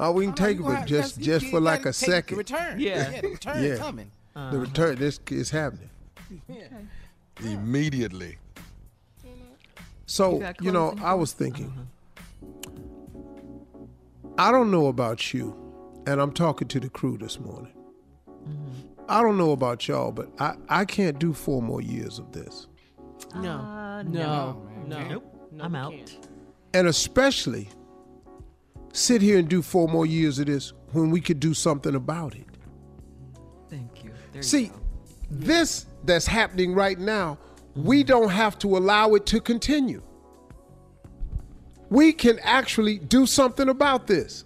Oh, we can take it, but just just for like a second. return. Yeah. Yeah, the return Yeah. coming. The return, this is happening. Immediately. So, got you know, I was thinking, I don't know about you, and I'm talking to the crew this morning. I don't know about y'all, but I, I can't do four more years of this. No. Uh, no. no. No. Nope. No, I'm out. can't. And especially sit here and do four more years of this when we could do something about it. Thank you. There you See, go. this that's happening right now, we don't have to allow it to continue. We can actually do something about this.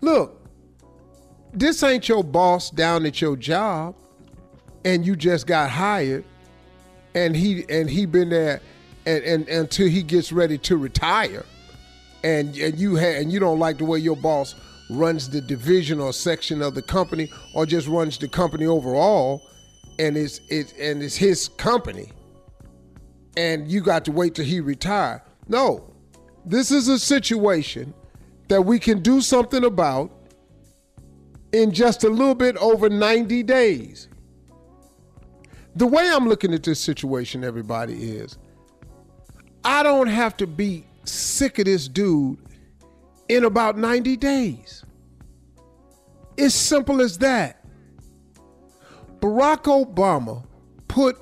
Look, this ain't your boss down at your job and you just got hired and he and he been there and, and until he gets ready to retire and and you ha- and you don't like the way your boss runs the division or section of the company or just runs the company overall and it's it and it's his company and you got to wait till he retire no this is a situation that we can do something about in just a little bit over 90 days the way i'm looking at this situation everybody is i don't have to be sick of this dude in about 90 days. It's simple as that. Barack Obama put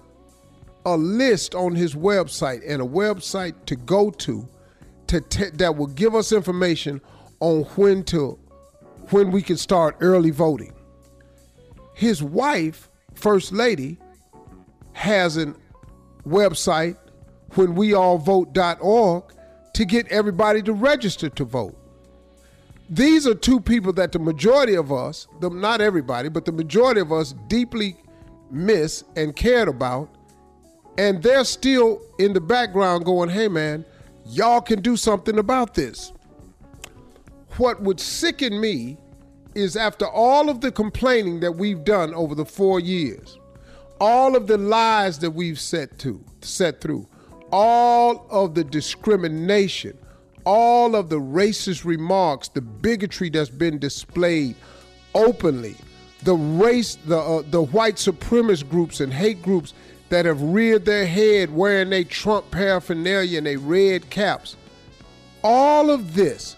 a list on his website and a website to go to, to te- that will give us information on when to when we can start early voting. His wife, First Lady, has a website whenweallvote.org to get everybody to register to vote. These are two people that the majority of us, the, not everybody, but the majority of us deeply miss and cared about. And they're still in the background going, hey man, y'all can do something about this. What would sicken me is after all of the complaining that we've done over the four years, all of the lies that we've set to set through, all of the discrimination, all of the racist remarks, the bigotry that's been displayed openly, the race, the uh, the white supremacist groups and hate groups that have reared their head wearing their Trump paraphernalia and their red caps. All of this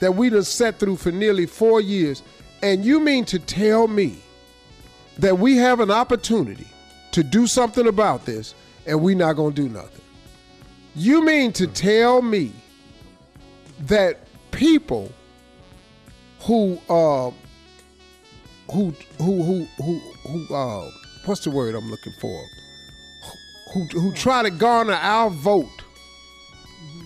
that we done set through for nearly four years, and you mean to tell me that we have an opportunity to do something about this and we're not gonna do nothing? You mean to tell me that people who uh who who who who who uh what's the word I'm looking for? Who who try to garner our vote.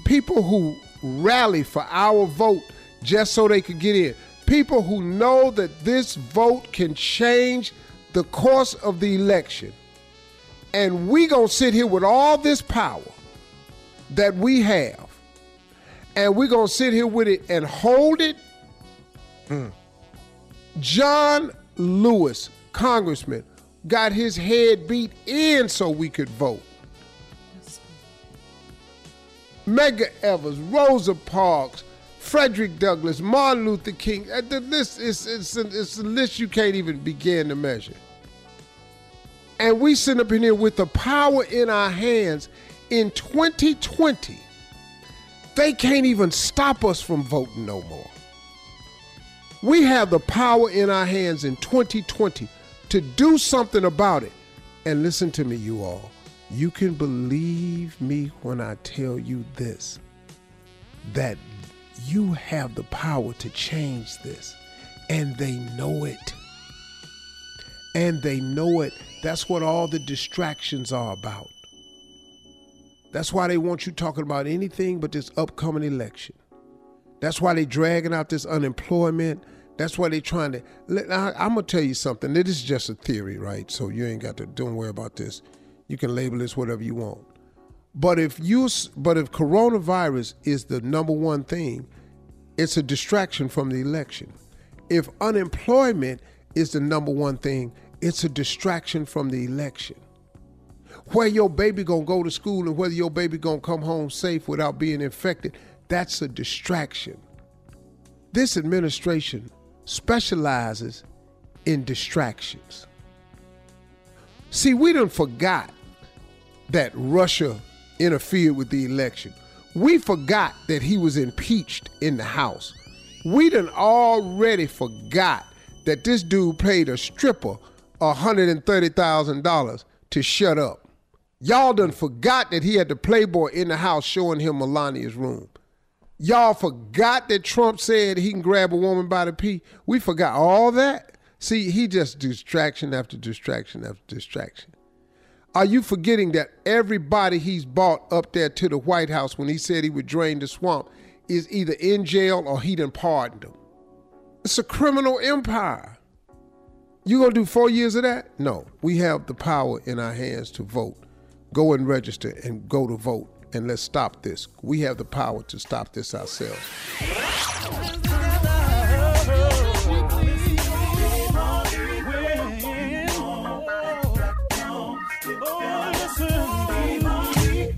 People who rally for our vote just so they could get in. People who know that this vote can change the course of the election. And we going to sit here with all this power that we have. And we're going to sit here with it and hold it. John Lewis, congressman, got his head beat in so we could vote. Medgar Evers, Rosa Parks, Frederick Douglass, Martin Luther King. Uh, the list is it's it's a list you can't even begin to measure. And we sit up in here with the power in our hands in 2020. They can't even stop us from voting no more. We have the power in our hands in 2020 to do something about it. And listen to me, you all. You can believe me when I tell you this that you have the power to change this, and they know it. And they know it. That's what all the distractions are about. That's why they want you talking about anything but this upcoming election. That's why they dragging out this unemployment. That's why they trying to. I, am gonna tell you something. This is just a theory, right? So you ain't got to. Don't worry about this. You can label this whatever you want. But if you, but if coronavirus is the number one thing, it's a distraction from the election. If unemployment is the number one thing, it's a distraction from the election. Where your baby gonna go to school and whether your baby gonna come home safe without being infected, that's a distraction. This administration specializes in distractions. See, we done forgot that Russia interfered with the election. We forgot that he was impeached in the House. We done already forgot that this dude paid a stripper $130,000 to shut up. Y'all done forgot that he had the Playboy in the house showing him Melania's room. Y'all forgot that Trump said he can grab a woman by the pee. We forgot all that. See, he just distraction after distraction after distraction. Are you forgetting that everybody he's bought up there to the White House when he said he would drain the swamp is either in jail or he done pardoned them? It's a criminal empire. You gonna do four years of that? No. We have the power in our hands to vote. Go and register and go to vote. And let's stop this. We have the power to stop this ourselves.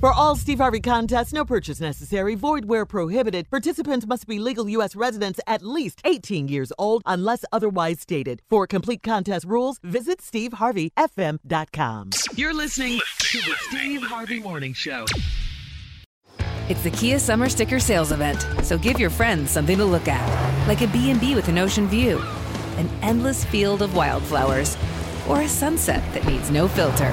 For all Steve Harvey contests, no purchase necessary, void where prohibited. Participants must be legal U.S. residents at least 18 years old unless otherwise stated. For complete contest rules, visit SteveHarveyFM.com. You're listening to the Steve Harvey Morning Show. It's the Kia Summer Sticker Sales Event, so give your friends something to look at, like a B&B with an ocean view, an endless field of wildflowers, or a sunset that needs no filter.